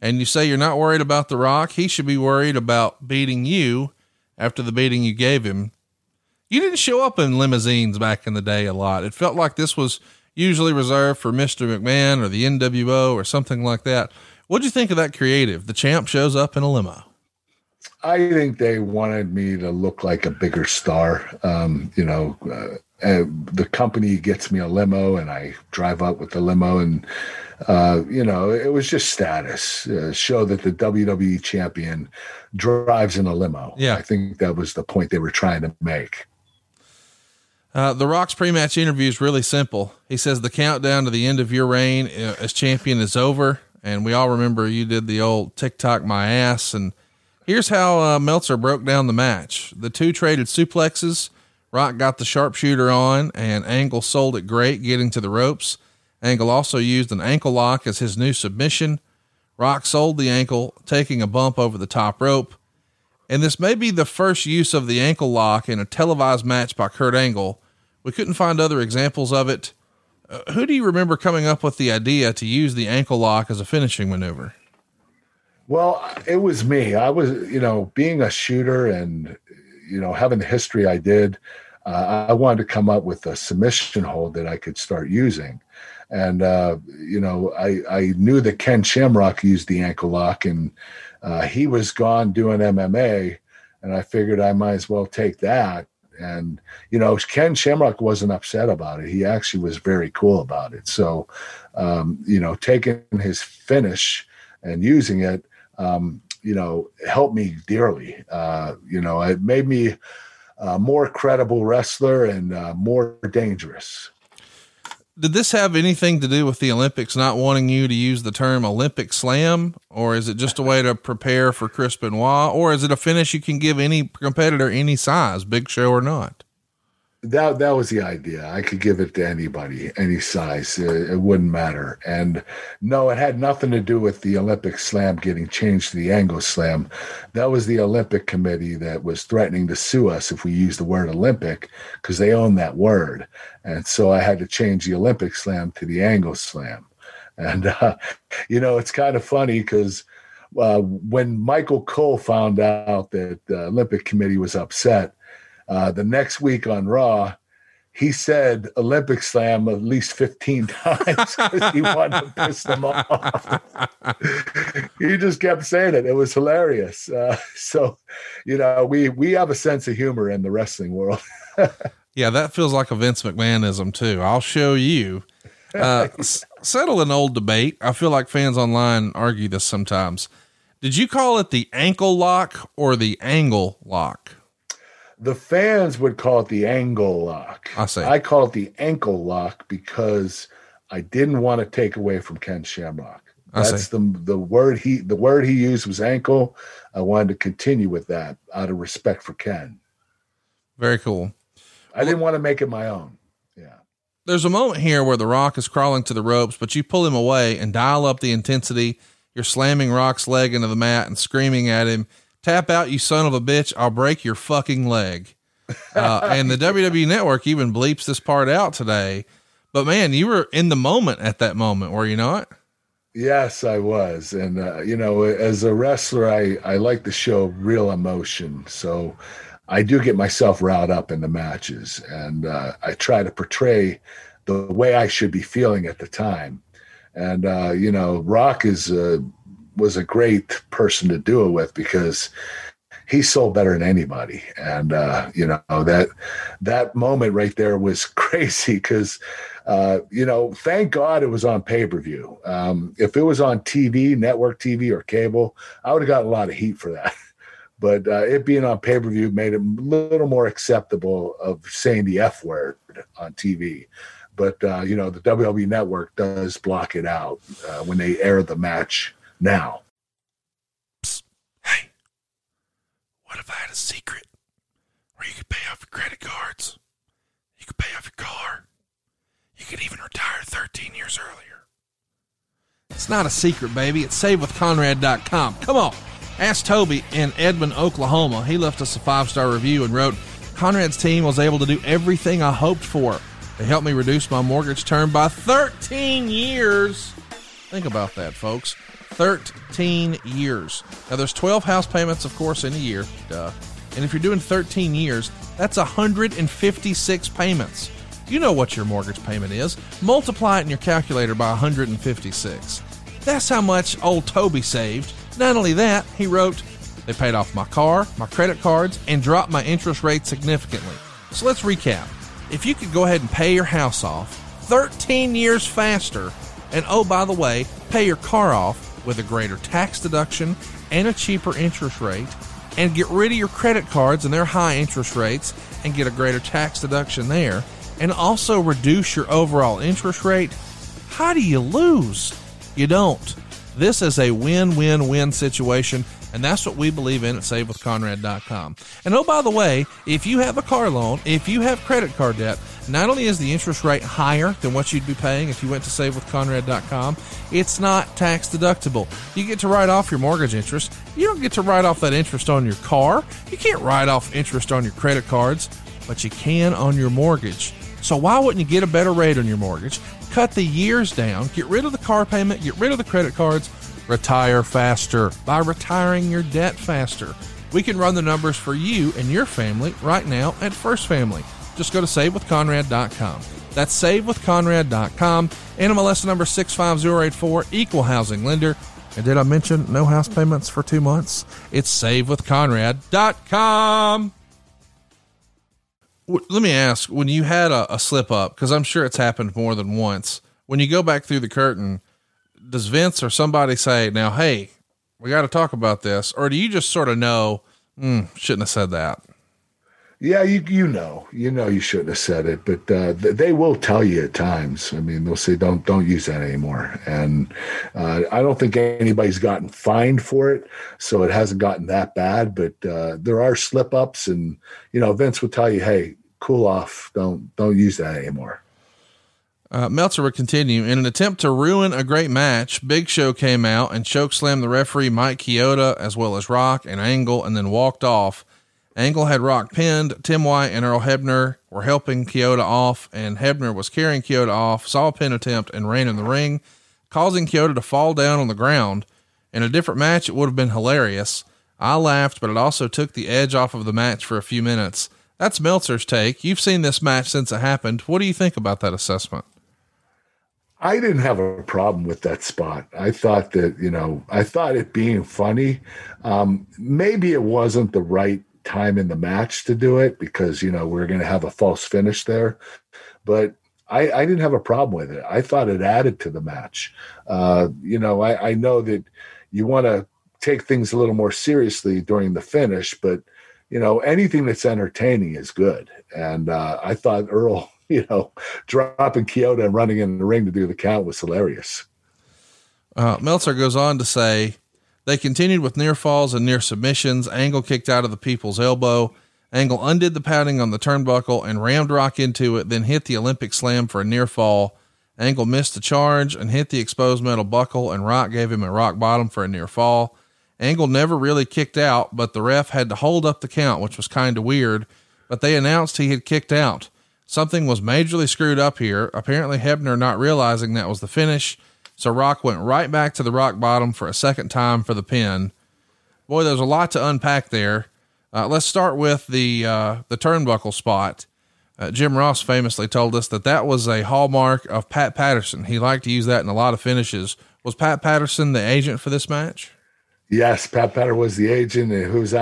Speaker 1: and you say you're not worried about The Rock. He should be worried about beating you after the beating you gave him. You didn't show up in limousines back in the day a lot. It felt like this was usually reserved for Mr. McMahon or the NWO or something like that. What'd you think of that creative? The champ shows up in a limo.
Speaker 2: I think they wanted me to look like a bigger star. Um, you know, uh, the company gets me a limo and I drive up with the limo and uh, you know it was just status uh, show that the WWE champion drives in a limo.
Speaker 1: Yeah,
Speaker 2: I think that was the point they were trying to make.
Speaker 1: Uh, the Rock's pre-match interview is really simple. He says the countdown to the end of your reign uh, as champion is over, and we all remember you did the old TikTok my ass. And here's how uh, Meltzer broke down the match: the two traded suplexes Rock got the sharpshooter on, and Angle sold it great, getting to the ropes. Angle also used an ankle lock as his new submission. Rock sold the ankle, taking a bump over the top rope. And this may be the first use of the ankle lock in a televised match by Kurt Angle. We couldn't find other examples of it. Uh, who do you remember coming up with the idea to use the ankle lock as a finishing maneuver?
Speaker 2: Well, it was me. I was, you know, being a shooter and you know, having the history I did, uh, I wanted to come up with a submission hold that I could start using. And, uh, you know, I, I knew that Ken Shamrock used the ankle lock and uh, he was gone doing MMA. And I figured I might as well take that. And, you know, Ken Shamrock wasn't upset about it. He actually was very cool about it. So, um, you know, taking his finish and using it, um, you know, helped me dearly. Uh, you know, it made me a more credible wrestler and uh, more dangerous.
Speaker 1: Did this have anything to do with the Olympics not wanting you to use the term Olympic slam, or is it just a way to prepare for Chris Benoit, or is it a finish you can give any competitor any size, big show or not?
Speaker 2: That that was the idea. I could give it to anybody, any size. It, it, wouldn't matter. And no, it had nothing to do with the Olympic slam getting changed to the Angle slam. That was the Olympic committee that was threatening to sue us if we used the word Olympic because they own that word. And so I had to change the Olympic slam to the Angle slam. And uh, you know, it's kind of funny because. Uh, when Michael Cole found out that the Olympic Committee was upset, uh, the next week on Raw, he said Olympic Slam at least 15 times because he wanted to piss them off. he just kept saying it. It was hilarious. Uh, so, you know, we we have a sense of humor in the wrestling world.
Speaker 1: yeah, that feels like a Vince McMahonism too. I'll show you. Uh, s- settle an old debate. I feel like fans online argue this sometimes. Did you call it the ankle lock or the angle lock?
Speaker 2: The fans would call it the angle lock.
Speaker 1: I say
Speaker 2: I call it the ankle lock because I didn't want to take away from Ken Shamrock. That's the the word he the word he used was ankle. I wanted to continue with that out of respect for Ken.
Speaker 1: Very cool.
Speaker 2: I didn't want to make it my own. Yeah.
Speaker 1: There's a moment here where the rock is crawling to the ropes, but you pull him away and dial up the intensity. You're slamming Rock's leg into the mat and screaming at him tap out, you son of a bitch. I'll break your fucking leg. Uh, and the WWE network even bleeps this part out today. But man, you were in the moment at that moment, were you not?
Speaker 2: Yes, I was. And, uh, you know, as a wrestler, I, I like to show real emotion. So I do get myself riled up in the matches and uh, I try to portray the way I should be feeling at the time. And, uh, you know, Rock is, uh, was a great person to do it with because he sold better than anybody. And uh, you know that that moment right there was crazy because uh, you know, thank God it was on pay per view. Um, if it was on TV, network TV, or cable, I would have gotten a lot of heat for that. but uh, it being on pay per view made it a little more acceptable of saying the F word on TV. But uh, you know, the WWE Network does block it out uh, when they air the match now.
Speaker 1: Psst. Hey, what if I had a secret where you could pay off your credit cards? You could pay off your car. You could even retire 13 years earlier. It's not a secret, baby. It's savewithconrad.com. Come on. Ask Toby in Edmond, Oklahoma. He left us a five star review and wrote Conrad's team was able to do everything I hoped for. They helped me reduce my mortgage term by 13 years. Think about that, folks. 13 years. Now, there's 12 house payments, of course, in a year. Duh. And if you're doing 13 years, that's 156 payments. You know what your mortgage payment is. Multiply it in your calculator by 156. That's how much old Toby saved. Not only that, he wrote, they paid off my car, my credit cards, and dropped my interest rate significantly. So let's recap. If you could go ahead and pay your house off 13 years faster, and oh, by the way, pay your car off with a greater tax deduction and a cheaper interest rate, and get rid of your credit cards and their high interest rates and get a greater tax deduction there, and also reduce your overall interest rate, how do you lose? You don't. This is a win win win situation, and that's what we believe in at SaveWithConrad.com. And oh, by the way, if you have a car loan, if you have credit card debt, not only is the interest rate higher than what you'd be paying if you went to SaveWithConrad.com, it's not tax deductible. You get to write off your mortgage interest. You don't get to write off that interest on your car. You can't write off interest on your credit cards, but you can on your mortgage. So why wouldn't you get a better rate on your mortgage? Cut the years down, get rid of the car payment, get rid of the credit cards, retire faster by retiring your debt faster. We can run the numbers for you and your family right now at First Family. Just go to savewithconrad.com. That's savewithconrad.com. NMLS number 65084, equal housing lender. And did I mention no house payments for two months? It's savewithconrad.com let me ask when you had a, a slip up because i'm sure it's happened more than once when you go back through the curtain does vince or somebody say now hey we got to talk about this or do you just sort of know mm, shouldn't have said that
Speaker 2: yeah you you know you know you shouldn't have said it but uh, they will tell you at times i mean they'll say don't don't use that anymore and uh, i don't think anybody's gotten fined for it so it hasn't gotten that bad but uh, there are slip ups and you know vince will tell you hey cool off. Don't don't use that anymore.
Speaker 1: Uh, Meltzer would continue in an attempt to ruin a great match. Big Show came out and choke slammed the referee Mike Chioda as well as Rock and Angle, and then walked off. Angle had Rock pinned. Tim White and Earl Hebner were helping Chioda off, and Hebner was carrying Chioda off. Saw a pin attempt and ran in the ring, causing Chioda to fall down on the ground. In a different match, it would have been hilarious. I laughed, but it also took the edge off of the match for a few minutes. That's Meltzer's take. You've seen this match since it happened. What do you think about that assessment?
Speaker 2: I didn't have a problem with that spot. I thought that, you know, I thought it being funny. Um, maybe it wasn't the right time in the match to do it because, you know, we are going to have a false finish there. But I, I, didn't have a problem with it. I thought it added to the match. Uh, you know, I, I know that you want to take things a little more seriously during the finish, but you know, anything that's entertaining is good. And uh, I thought Earl, you know, dropping Chioda and running in the ring to do the count was hilarious.
Speaker 1: Uh, Meltzer goes on to say they continued with near falls and near submissions. Angle kicked out of the people's elbow. Angle undid the padding on the turnbuckle and rammed Rock into it, then hit the Olympic slam for a near fall. Angle missed the charge and hit the exposed metal buckle, and Rock gave him a rock bottom for a near fall. Angle never really kicked out, but the ref had to hold up the count, which was kind of weird. But they announced he had kicked out. Something was majorly screwed up here. Apparently, Hebner not realizing that was the finish. So Rock went right back to the rock bottom for a second time for the pin. Boy, there's a lot to unpack there. Uh, let's start with the uh, the turnbuckle spot. Uh, Jim Ross famously told us that that was a hallmark of Pat Patterson. He liked to use that in a lot of finishes. Was Pat Patterson the agent for this match?
Speaker 2: Yes, Pat Patterson was the agent, and who's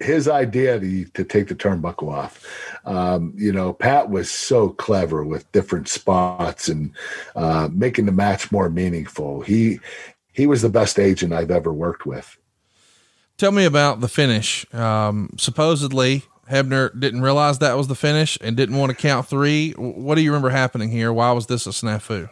Speaker 2: his idea to, to take the turnbuckle off. Um, you know, Pat was so clever with different spots and uh, making the match more meaningful. He he was the best agent I've ever worked with.
Speaker 1: Tell me about the finish. Um, supposedly, Hebner didn't realize that was the finish and didn't want to count three. What do you remember happening here? Why was this a snafu?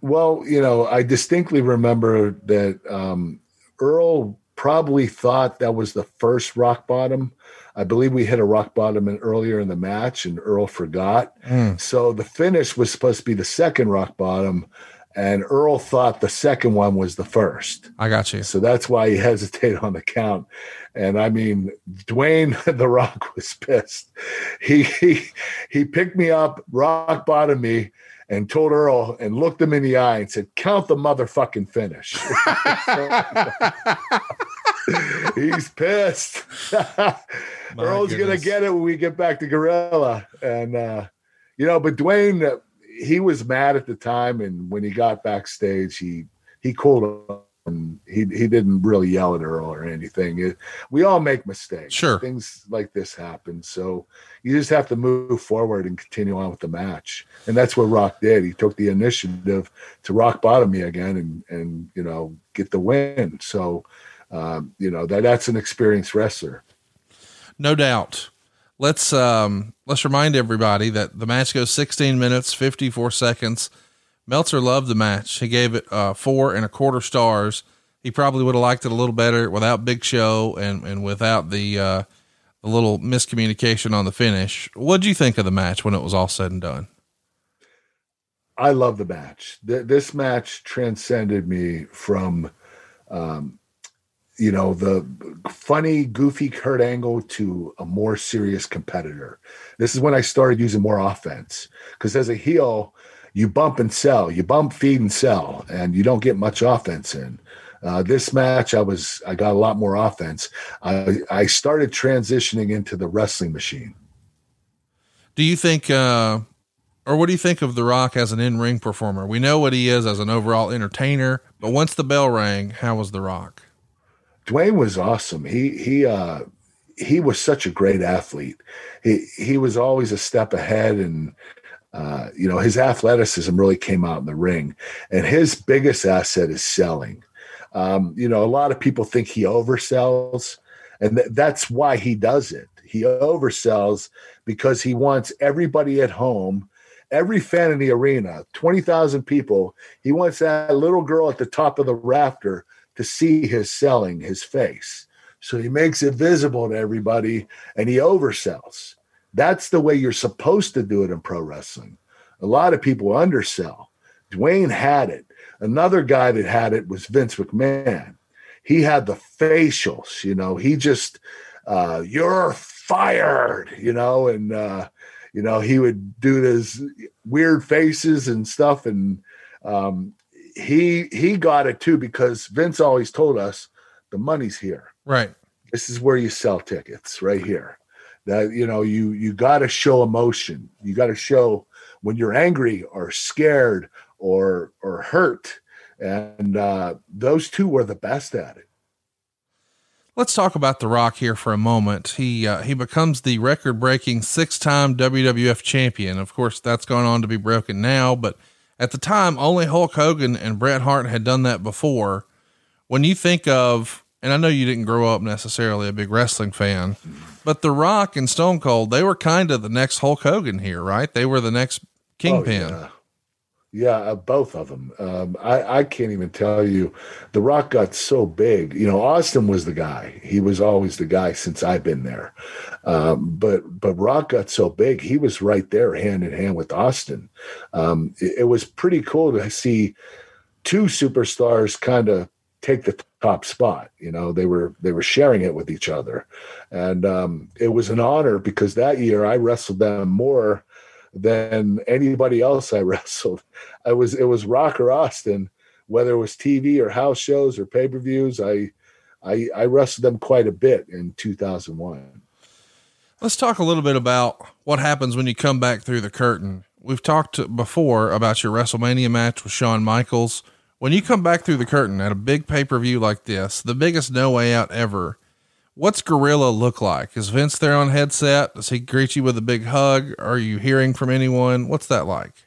Speaker 2: Well, you know, I distinctly remember that um, Earl probably thought that was the first rock bottom. I believe we hit a rock bottom in, earlier in the match, and Earl forgot. Mm. So the finish was supposed to be the second rock bottom, and Earl thought the second one was the first.
Speaker 1: I got you.
Speaker 2: So that's why he hesitated on the count. And I mean, Dwayne the Rock was pissed. He he he picked me up, rock bottom me, and told Earl and looked him in the eye and said, "Count the motherfucking finish." He's pissed. Earl's goodness. gonna get it when we get back to Gorilla, and uh, you know, but Dwayne, he was mad at the time, and when he got backstage, he he cooled and he he didn't really yell at Earl or anything. It, we all make mistakes.
Speaker 1: Sure,
Speaker 2: things like this happen. So you just have to move forward and continue on with the match. And that's what Rock did. He took the initiative to rock bottom me again and and you know get the win. So um, you know that that's an experienced wrestler.
Speaker 1: No doubt. Let's um let's remind everybody that the match goes 16 minutes 54 seconds. Meltzer loved the match. He gave it uh, four and a quarter stars. He probably would have liked it a little better without Big Show and and without the uh, the little miscommunication on the finish. What do you think of the match when it was all said and done?
Speaker 2: I love the match. this match transcended me from, um, you know, the funny, goofy Kurt Angle to a more serious competitor. This is when I started using more offense because as a heel, you bump and sell, you bump, feed, and sell, and you don't get much offense in. Uh, this match, I was I got a lot more offense. I I started transitioning into the wrestling machine.
Speaker 1: Do you think, uh, or what do you think of The Rock as an in ring performer? We know what he is as an overall entertainer, but once the bell rang, how was The Rock?
Speaker 2: Dwayne was awesome. He he uh, he was such a great athlete. He he was always a step ahead and uh, you know, his athleticism really came out in the ring, and his biggest asset is selling. Um, you know, a lot of people think he oversells, and th- that's why he does it. He oversells because he wants everybody at home, every fan in the arena, 20,000 people, he wants that little girl at the top of the rafter to see his selling, his face. So he makes it visible to everybody and he oversells. That's the way you're supposed to do it in pro wrestling. A lot of people undersell. Dwayne had it. Another guy that had it was Vince McMahon. He had the facials, you know, he just, uh, you're fired, you know, and, uh, you know, he would do his weird faces and stuff. And, um, he, he got it too, because Vince always told us the money's here.
Speaker 1: Right.
Speaker 2: This is where you sell tickets right here that you know you you got to show emotion. You got to show when you're angry or scared or or hurt. And uh, those two were the best at it.
Speaker 1: Let's talk about the rock here for a moment. He uh, he becomes the record breaking six time wwf champion. Of course that's gone on to be broken now but at the time only hulk hogan and bret hart had done that before. When you think of and i know you didn't grow up necessarily a big wrestling fan but The Rock and Stone Cold, they were kind of the next Hulk Hogan here, right? They were the next Kingpin.
Speaker 2: Oh, yeah. yeah uh, both of them. Um, I, I can't even tell you. The Rock got so big. You know, Austin was the guy. He was always the guy since I've been there. Um, but but Rock got so big, he was right there, hand in hand with Austin. Um, it, it was pretty cool to see two superstars kind of take the top spot. You know, they were they were sharing it with each other, and um, it was an honor because that year I wrestled them more than anybody else I wrestled. I was it was Rock or Austin, whether it was TV or house shows or pay per views. I, I I wrestled them quite a bit in 2001.
Speaker 1: Let's talk a little bit about what happens when you come back through the curtain. We've talked before about your WrestleMania match with Shawn Michaels When you come back through the curtain at a big pay per view like this, the biggest no way out ever, what's Gorilla look like? Is Vince there on headset? Does he greet you with a big hug? Are you hearing from anyone? What's that like?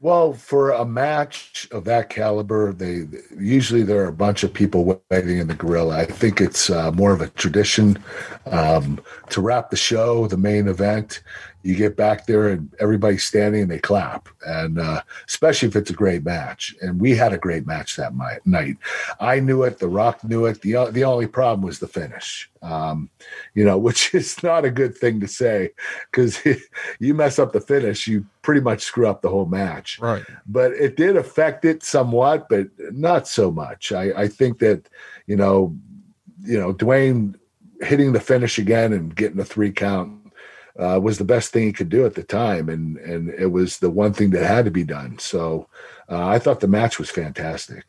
Speaker 2: Well, for a match of that caliber, they usually there are a bunch of people waiting in the gorilla. I think it's uh, more of a tradition um, to wrap the show, the main event you get back there and everybody's standing and they clap. And uh, especially if it's a great match. And we had a great match that night. I knew it the rock knew it. The, the only problem was the finish. Um, you know which is not a good thing to say because you mess up the finish you pretty much screw up the whole match.
Speaker 1: Right.
Speaker 2: But it did affect it somewhat but not so much. I, I think that you know you know dwayne hitting the finish again and getting a three count uh, was the best thing he could do at the time, and and it was the one thing that had to be done. So uh, I thought the match was fantastic.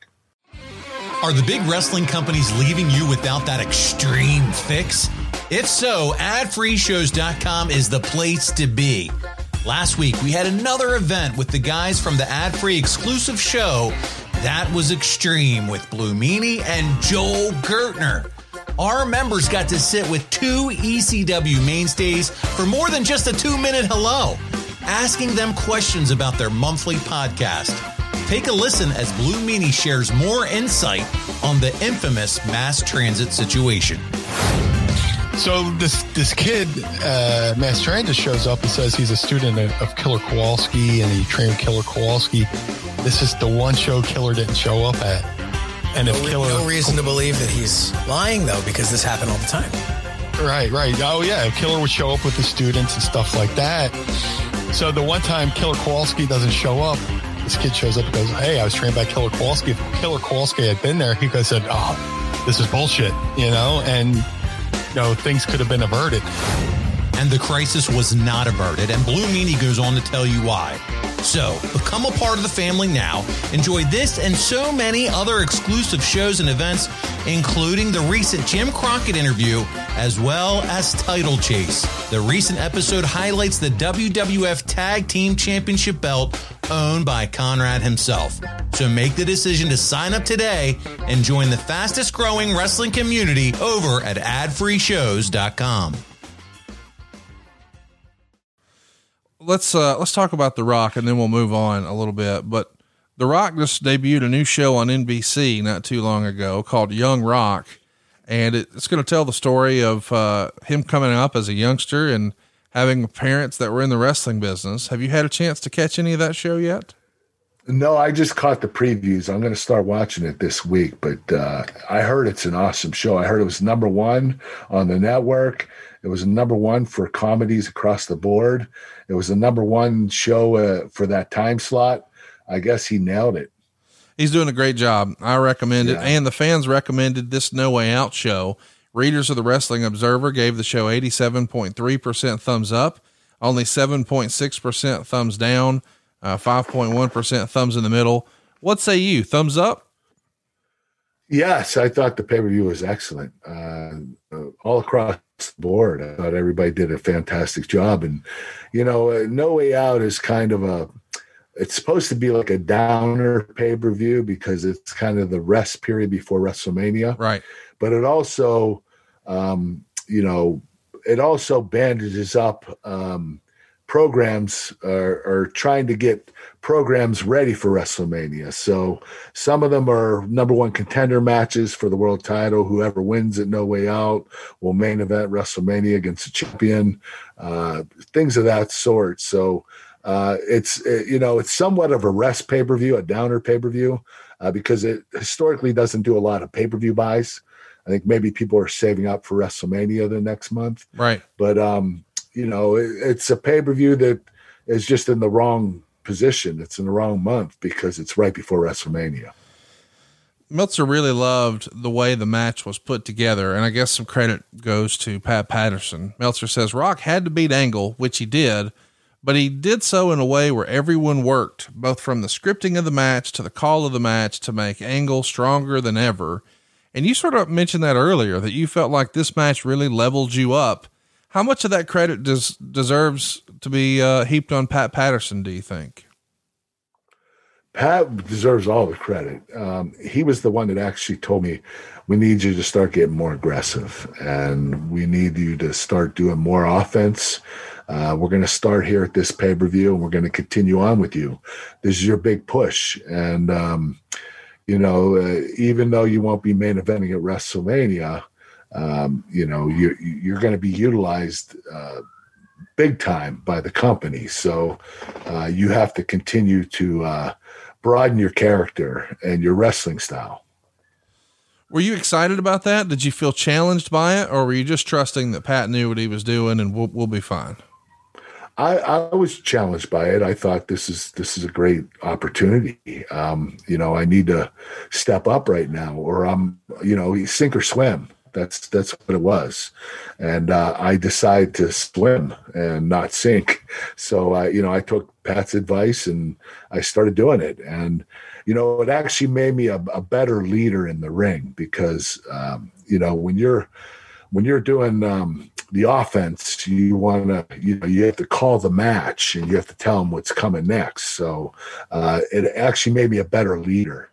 Speaker 4: Are the big wrestling companies leaving you without that extreme fix? If so, adfreeshows.com is the place to be. Last week, we had another event with the guys from the ad free exclusive show. That was extreme with Blue Meanie and Joel Gertner our members got to sit with two ECW mainstays for more than just a two minute hello, asking them questions about their monthly podcast. Take a listen as Blue Meanie shares more insight on the infamous mass transit situation.
Speaker 5: So this this kid, uh, Mass Transit, shows up and says he's a student of, of Killer Kowalski and he trained Killer Kowalski. This is the one show Killer didn't show up at.
Speaker 6: And if no, Killer, no reason to believe that he's lying though, because this happened all the time.
Speaker 5: Right, right. Oh yeah, Killer would show up with the students and stuff like that. So the one time Killer Kowalski doesn't show up, this kid shows up and goes, "Hey, I was trained by Killer Kowalski." If Killer Kowalski had been there, he could have said, "Oh, this is bullshit," you know, and you know things could have been averted.
Speaker 4: And the crisis was not averted, and Blue Meanie goes on to tell you why. So become a part of the family now. Enjoy this and so many other exclusive shows and events, including the recent Jim Crockett interview, as well as Title Chase. The recent episode highlights the WWF Tag Team Championship belt owned by Conrad himself. So make the decision to sign up today and join the fastest growing wrestling community over at adfreeshows.com.
Speaker 1: let's uh let's talk about The Rock and then we'll move on a little bit. But The Rock just debuted a new show on NBC not too long ago called Young Rock, and it, it's going to tell the story of uh, him coming up as a youngster and having parents that were in the wrestling business. Have you had a chance to catch any of that show yet?
Speaker 2: No, I just caught the previews. I'm going to start watching it this week, but uh, I heard it's an awesome show. I heard it was number one on the network. It was number one for comedies across the board. It was the number one show uh, for that time slot. I guess he nailed it.
Speaker 1: He's doing a great job. I recommend yeah. it. And the fans recommended this No Way Out show. Readers of the Wrestling Observer gave the show 87.3% thumbs up, only 7.6% thumbs down, uh, 5.1% thumbs in the middle. What say you? Thumbs up?
Speaker 2: Yes, I thought the pay per view was excellent. Uh, uh, all across board, I thought everybody did a fantastic job. And, you know, uh, No Way Out is kind of a, it's supposed to be like a downer pay per view because it's kind of the rest period before WrestleMania.
Speaker 1: Right.
Speaker 2: But it also, um, you know, it also bandages up um, programs are, are trying to get programs ready for WrestleMania. So some of them are number one contender matches for the world title. Whoever wins it, no way out, will main event WrestleMania against the champion, uh, things of that sort. So uh, it's it, you know it's somewhat of a rest pay per view, a downer pay per view, uh, because it historically doesn't do a lot of pay per view buys. I think maybe people are saving up for WrestleMania the next month,
Speaker 1: right?
Speaker 2: But um, you know, it, it's a pay per view that is just in the wrong position. It's in the wrong month because it's right before WrestleMania.
Speaker 1: Meltzer really loved the way the match was put together, and I guess some credit goes to Pat Patterson. Meltzer says Rock had to beat Angle, which he did, but he did so in a way where everyone worked, both from the scripting of the match to the call of the match to make Angle stronger than ever. And you sort of mentioned that earlier that you felt like this match really leveled you up how much of that credit does deserves to be uh, heaped on Pat Patterson? Do you think?
Speaker 2: Pat deserves all the credit. Um, he was the one that actually told me, "We need you to start getting more aggressive, and we need you to start doing more offense." Uh, we're going to start here at this pay per view, and we're going to continue on with you. This is your big push, and um, you know, uh, even though you won't be main eventing at WrestleMania, um, you know, you, you're going to be utilized uh, big time by the company. So uh, you have to continue to uh, broaden your character and your wrestling style.
Speaker 1: Were you excited about that? Did you feel challenged by it, or were you just trusting that Pat knew what he was doing and we'll, we'll be fine?
Speaker 2: I, I was challenged by it. I thought this is this is a great opportunity. Um, you know, I need to step up right now, or I'm you know sink or swim. That's that's what it was, and uh, I decided to swim and not sink. So I, you know, I took Pat's advice and I started doing it, and you know, it actually made me a, a better leader in the ring because um, you know when you're when you're doing um, the offense, you want to, you know, you have to call the match and you have to tell them what's coming next. So uh, it actually made me a better leader.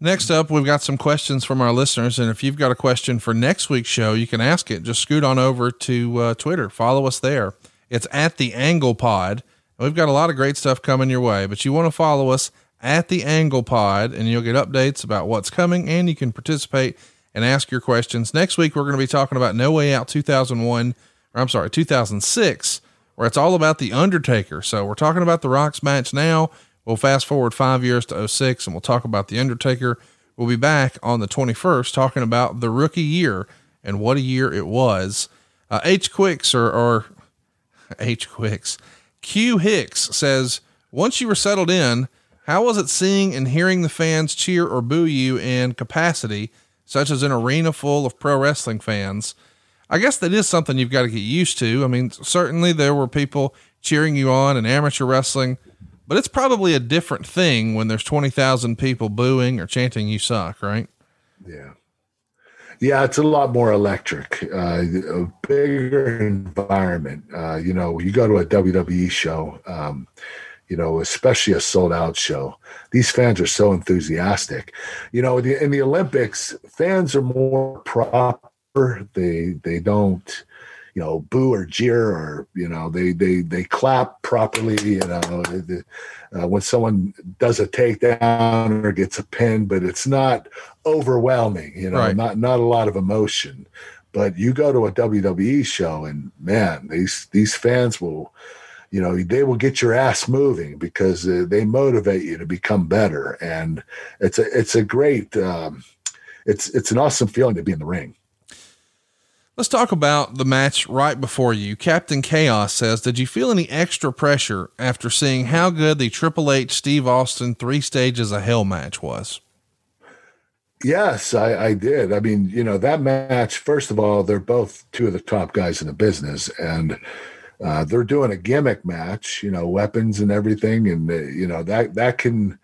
Speaker 1: Next up, we've got some questions from our listeners. And if you've got a question for next week's show, you can ask it. Just scoot on over to uh, Twitter, follow us there. It's at the Angle Pod. We've got a lot of great stuff coming your way, but you want to follow us at the Angle Pod and you'll get updates about what's coming and you can participate and ask your questions. Next week, we're going to be talking about No Way Out 2001, or I'm sorry, 2006, where it's all about The Undertaker. So we're talking about The Rock's match now. We'll fast forward five years to 06 and we'll talk about The Undertaker. We'll be back on the 21st talking about the rookie year and what a year it was. Uh, H Quicks or, or H Quicks, Q Hicks says, once you were settled in, how was it seeing and hearing the fans cheer or boo you in capacity, such as an arena full of pro wrestling fans? I guess that is something you've got to get used to. I mean, certainly there were people cheering you on in amateur wrestling, but it's probably a different thing when there's 20,000 people booing or chanting you suck, right?
Speaker 2: Yeah. Yeah, it's a lot more electric, uh, a bigger environment. Uh, you know, you go to a WWE show, um, you know, especially a sold out show. These fans are so enthusiastic. You know, in the Olympics, fans are more proper. They they don't you know boo or jeer or you know they they they clap properly you know uh, when someone does a takedown or gets a pin but it's not overwhelming you know
Speaker 1: Right.
Speaker 2: not not a lot of emotion. But you go to a WWE show and man these these fans will you know they will get your ass moving because uh, they motivate you to become better. And it's a it's a great um, it's it's an awesome feeling to be in the ring
Speaker 1: Let's talk about the match right before you. Captain Chaos says, Did you feel any extra pressure after seeing how good the Triple H Steve Austin three stages of hell match was?
Speaker 2: Yes, I, I did. I mean, you know, that match, first of all, they're both two of the top guys in the business, and uh, they're doing a gimmick match, you know, weapons and everything. And, uh, you know, that, that can,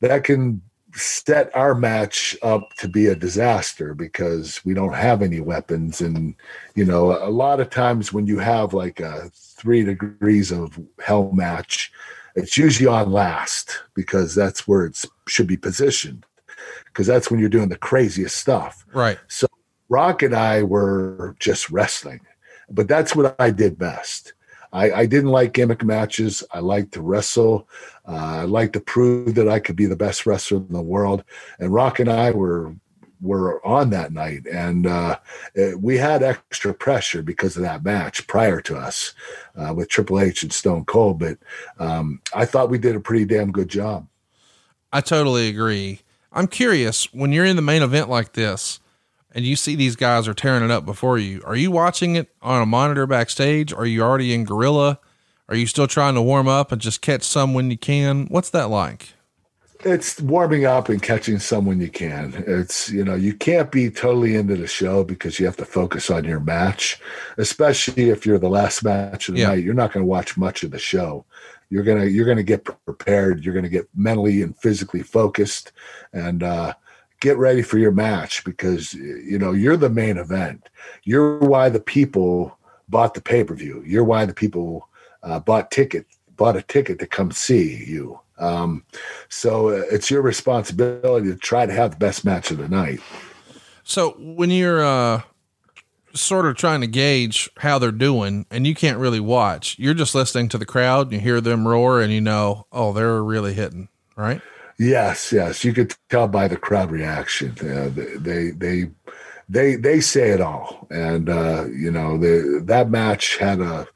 Speaker 2: that can set our match up to be a disaster because we don't have any weapons. And, you know, a lot of times when you have like a three degrees of hell match, it's usually on last because that's where it should be positioned because that's when you're doing the craziest stuff.
Speaker 1: Right.
Speaker 2: So Rock and I were just wrestling, but that's what I did best. I, I didn't like gimmick matches. I liked to wrestle. Uh, I liked to prove that I could be the best wrestler in the world. And Rock and I were were on that night, and uh, it, we had extra pressure because of that match prior to us uh, with Triple H and Stone Cold. But um, I thought we did a pretty damn good job.
Speaker 1: I totally agree. I'm curious when you're in the main event like this and you see these guys are tearing it up before you, are you watching it on a monitor backstage? Are you already in Gorilla? Are you still trying to warm up and just catch some when you can? What's that like?
Speaker 2: it's warming up and catching some when you can. It's you know you can't be totally into the show because you have to focus on your match, especially if you're the last match of the
Speaker 1: Yeah.
Speaker 2: night. You're not going to watch much of the show. You're gonna you're gonna get prepared. You're gonna get mentally and physically focused, and uh, get ready for your match because you know you're the main event. You're why the people bought the pay per view. You're why the people uh, bought ticket bought a ticket to come see you. Um, so uh, it's your responsibility to try to have the best match of the night.
Speaker 1: So when you're uh, sort of trying to gauge how they're doing and you can't really watch, you're just listening to the crowd and you hear them roar and you know, oh, they're really hitting, right?
Speaker 2: Yes, yes, you could tell by the crowd reaction. Uh, they they they they say it all, and uh, you know the, that match had a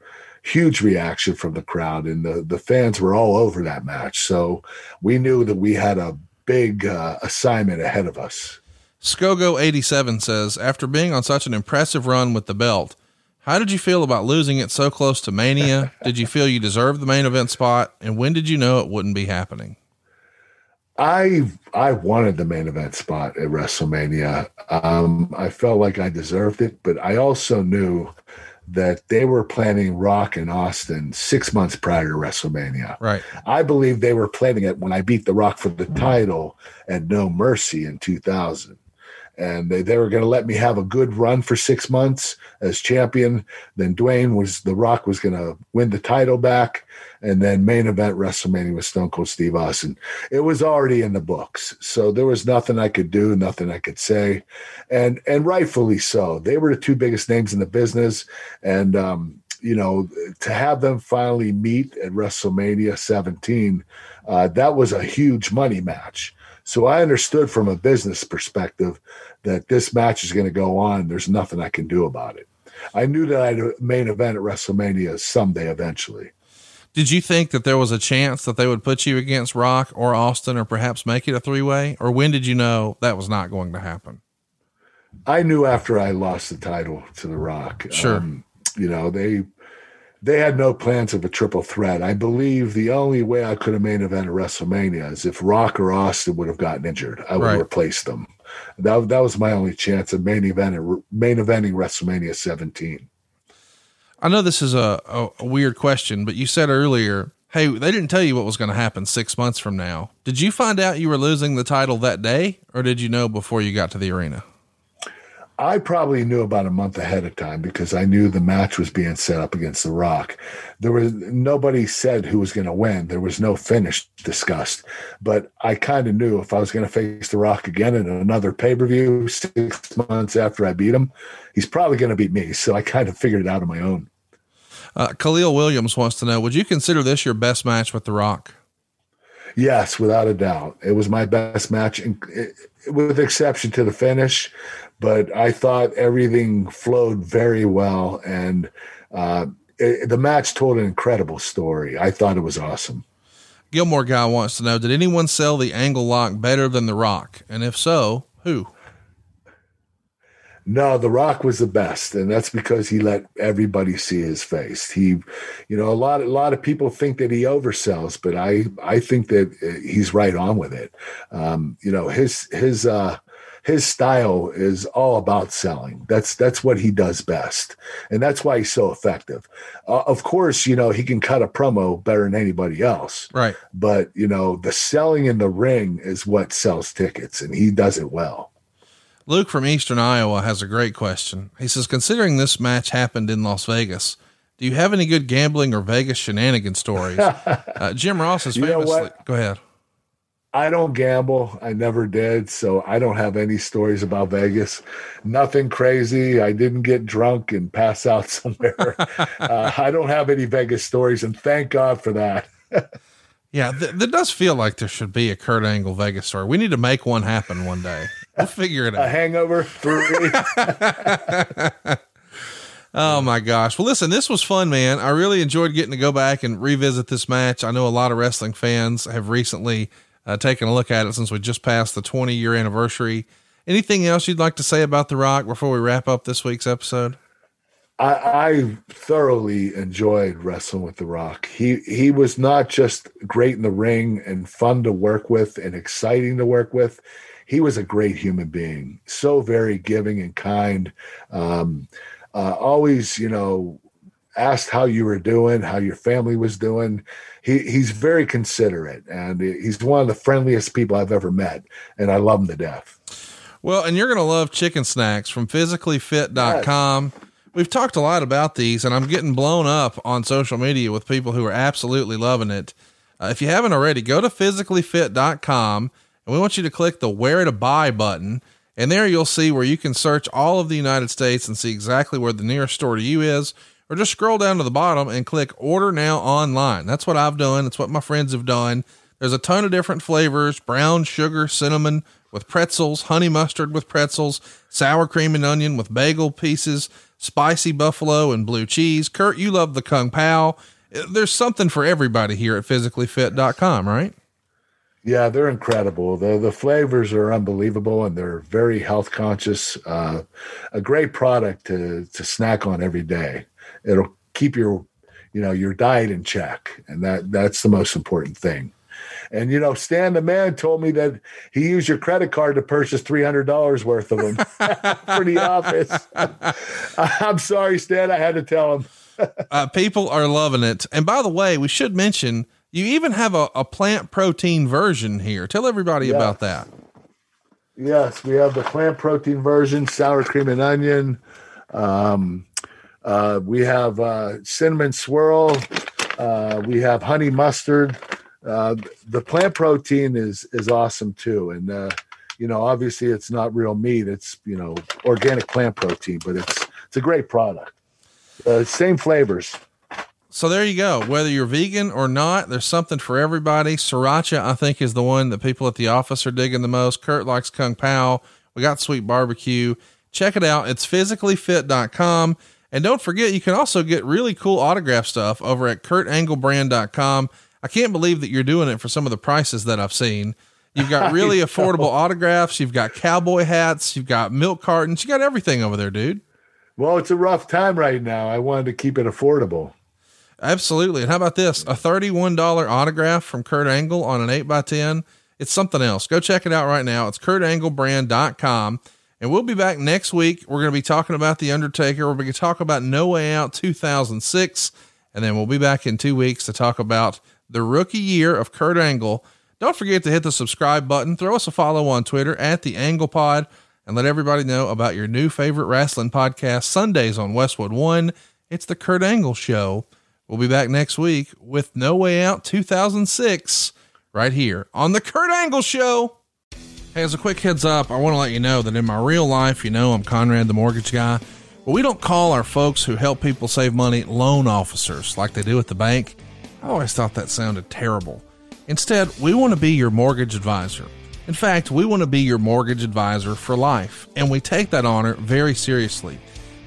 Speaker 2: huge reaction from the crowd, and the the fans were all over that match. So we knew that we had a big uh, assignment ahead of us.
Speaker 1: Skogo87 says, after being on such an impressive run with the belt, how did you feel about losing it so close to Mania? did you feel you deserved the main event spot? And when did you know it wouldn't be happening?
Speaker 2: I I wanted the main event spot at WrestleMania. Um, I felt like I deserved it, but I also knew that they were planning Rock in Austin six months prior to WrestleMania.
Speaker 1: Right.
Speaker 2: I believe they were planning it when I beat The Rock for the mm. title at No Mercy in 2000 and they, they were going to let me have a good run for six months as champion. Then Dwayne was the Rock was going to win the title back, and then main event WrestleMania with Stone Cold Steve Austin. It was already in the books, so there was nothing I could do, nothing I could say, and and rightfully so. They were the two biggest names in the business, and um, you know to have them finally meet at WrestleMania 17, uh, that was a huge money match. So I understood from a business perspective that this match is going to go on. There's nothing I can do about it. I knew that I'd a main event at WrestleMania someday eventually.
Speaker 1: Did you think that there was a chance that they would put you against Rock or Austin or perhaps make it a three way? Or when did you know that was not going to happen?
Speaker 2: I knew after I lost the title to The Rock.
Speaker 1: Sure. Um,
Speaker 2: you know, they they had no plans of a triple threat. I believe the only way I could have main event at WrestleMania is if Rock or Austin would have gotten injured. I would right. replace them. That, that was my only chance of main event main eventing WrestleMania 17.
Speaker 1: I know this is a, a, a weird question, but you said earlier, hey, they didn't tell you what was going to happen six months from now. Did you find out you were losing the title that day, or did you know before you got to the arena?
Speaker 2: I probably knew about a month ahead of time because I knew the match was being set up against The Rock. There was nobody said who was going to win. There was no finish discussed, but I kind of knew if I was going to face The Rock again in another pay per view six months after I beat him, he's probably going to beat me. So I kind of figured it out on my own.
Speaker 1: Uh, Khalil Williams wants to know: Would you consider this your best match with The Rock?
Speaker 2: Yes, without a doubt, it was my best match, with exception to the finich but I thought everything flowed very well, and uh, it, the match told an incredible story. I thought it was awesome.
Speaker 1: Gilmore guy wants to know: Did anyone sell the angle lock better than the Rock, and if so, who?
Speaker 2: No, The Rock was the best, and that's because he let everybody see his face. He, you know, a lot, a lot of people think that he oversells, but I, I think that uh, he's right on with it. Um, you know, his, his, uh, his style is all about selling. That's that's what he does best, and that's why he's so effective. Uh, of course, you know he can cut a promo better than anybody else,
Speaker 1: right?
Speaker 2: But you know the selling in the ring is what sells tickets, and he does it well.
Speaker 1: Luke from Eastern Iowa has a great question. He says, considering this match happened in Las Vegas, do you have any good gambling or Vegas shenanigan stories? uh, Jim Ross is famously. Go ahead.
Speaker 2: I don't gamble. I never did. So I don't have any stories about Vegas. Nothing crazy. I didn't get drunk and pass out somewhere. uh, I don't have any Vegas stories. And thank God for that.
Speaker 1: yeah, th- that does feel like there should be a Kurt Angle Vegas story. We need to make one happen one day. We'll figure it out.
Speaker 2: a hangover three.
Speaker 1: Oh my gosh. Well, listen, this was fun, man. I really enjoyed getting to go back and revisit this match. I know a lot of wrestling fans have recently uh, taking a look at it since we just passed the 20 year anniversary. Anything else you'd like to say about The Rock before we wrap up this week's episode?
Speaker 2: I, I, thoroughly enjoyed wrestling with The Rock. He he was not just great in the ring and fun to work with and exciting to work with. He was a great human being, so very giving and kind. Um, uh, always, you know, asked how you were doing, how your family was doing. He, he's very considerate and he's one of the friendliest people I've ever met. And I love him to death.
Speaker 1: Well, and you're going to love chicken snacks from physicallyfit.com. Yes. We've talked a lot about these and I'm getting blown up on social media with people who are absolutely loving it. Uh, if you haven't already, go to physicallyfit.com and we want you to click the where to buy button. And there you'll see where you can search all of the United States and see exactly where the nearest store to you is. Or just scroll down to the bottom and click order now online. That's what I've done. It's what my friends have done. There's a ton of different flavors brown sugar, cinnamon with pretzels, honey mustard with pretzels, sour cream and onion with bagel pieces, spicy buffalo and blue cheese. Kurt, you love the Kung Pao. There's something for everybody here at physicallyfit.com, right?
Speaker 2: Yeah, they're incredible. The the flavors are unbelievable and they're very health conscious. Uh, a great product to to snack on every day. It'll keep your you know your diet in check, and that that's the most important thing. And you know, Stan the man told me that he used your credit card to purchase three hundred dollars worth of them for the office. I'm sorry, Stan. I had to tell him.
Speaker 1: uh, people are loving it. And by the way, we should mention you even have a, a plant protein version here. Tell everybody about that.
Speaker 2: Yes, we have the plant protein version, sour cream and onion. Um, uh, we have uh, cinnamon swirl. Uh, we have honey mustard. Uh, the plant protein is is awesome too, and uh, you know, obviously, it's not real meat. It's you know, organic plant protein, but it's it's a great product. Same flavors.
Speaker 1: So there you go. Whether you're vegan or not, there's something for everybody. Sriracha, I think, is the one that people at the office are digging the most. Kurt likes Kung Pao. We got sweet barbecue. Check it out. It's physicallyfit.com. And don't forget, you can also get really cool autograph stuff over at kurtanglebrand.com. I can't believe that you're doing it for some of the prices that I've seen. You've got really affordable autographs. You've got cowboy hats. You've got milk cartons. You got everything over there, dude.
Speaker 2: Well, it's a rough time right now. I wanted to keep it affordable.
Speaker 1: Absolutely. And how about this? A $31 autograph from Kurt Angle on an 8x10. It's something else. Go check it out right now. It's kurtanglebrand.com. And we'll be back next week. We're going to be talking about The Undertaker. We're going to talk about No Way Out 2006. And then we'll be back in two weeks to talk about the rookie year of Kurt Angle. Don't forget to hit the subscribe button. Throw us a follow on Twitter at The Angle Pod and let everybody know about your new favorite wrestling podcast Sundays on Westwood One. It's The Kurt Angle Show. We'll be back next week with No Way Out 2006 right here on The Kurt Angle Show. Hey, as a quick heads up, I want to let you know that in my real life, you know, I'm Conrad the mortgage guy, but we don't call our folks who help people save money loan officers like they do at the bank. I always thought that sounded terrible. Instead, we want to be your mortgage advisor. In fact, we want to be your mortgage advisor for life, and we take that honor very seriously.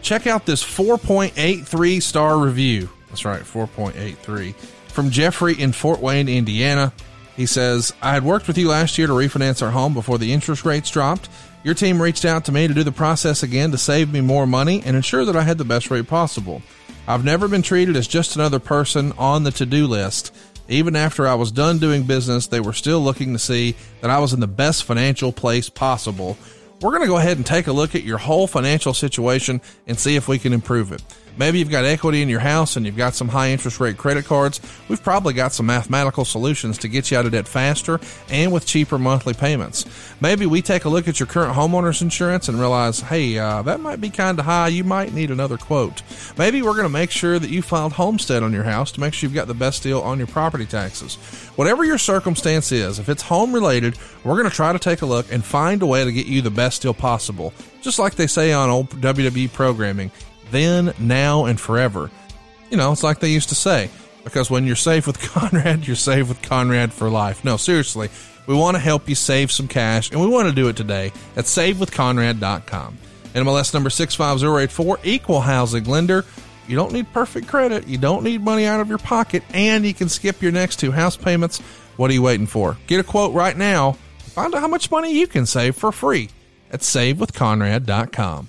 Speaker 1: Check out this 4.83 star review. That's right, 4.83 from Jeffrey in Fort Wayne, Indiana. He says, I had worked with you last year to refinance our home before the interest rates dropped. Your team reached out to me to do the process again to save me more money and ensure that I had the best rate possible. I've never been treated as just another person on the to do list. Even after I was done doing business, they were still looking to see that I was in the best financial place possible. We're going to go ahead and take a look at your whole financial situation and see if we can improve it. Maybe you've got equity in your house and you've got some high interest rate credit cards. We've probably got some mathematical solutions to get you out of debt faster and with cheaper monthly payments. Maybe we take a look at your current homeowner's insurance and realize, hey, uh, that might be kind of high. You might need another quote. Maybe we're going to make sure that you filed homestead on your house to make sure you've got the best deal on your property taxes. Whatever your circumstance is, if it's home related, we're going to try to take a look and find a way to get you the best deal possible. Just like they say on old WWE programming, then, now, and forever. You know, it's like they used to say, because when you're safe with Conrad, you're safe with Conrad for life. No, seriously, we want to help you save some cash, and we want to do it today at savewithconrad.com. NMLS number 65084, equal housing lender. You don't need perfect credit. You don't need money out of your pocket, and you can skip your next two house payments. What are you waiting for? Get a quote right now. Find out how much money you can save for free at savewithconrad.com.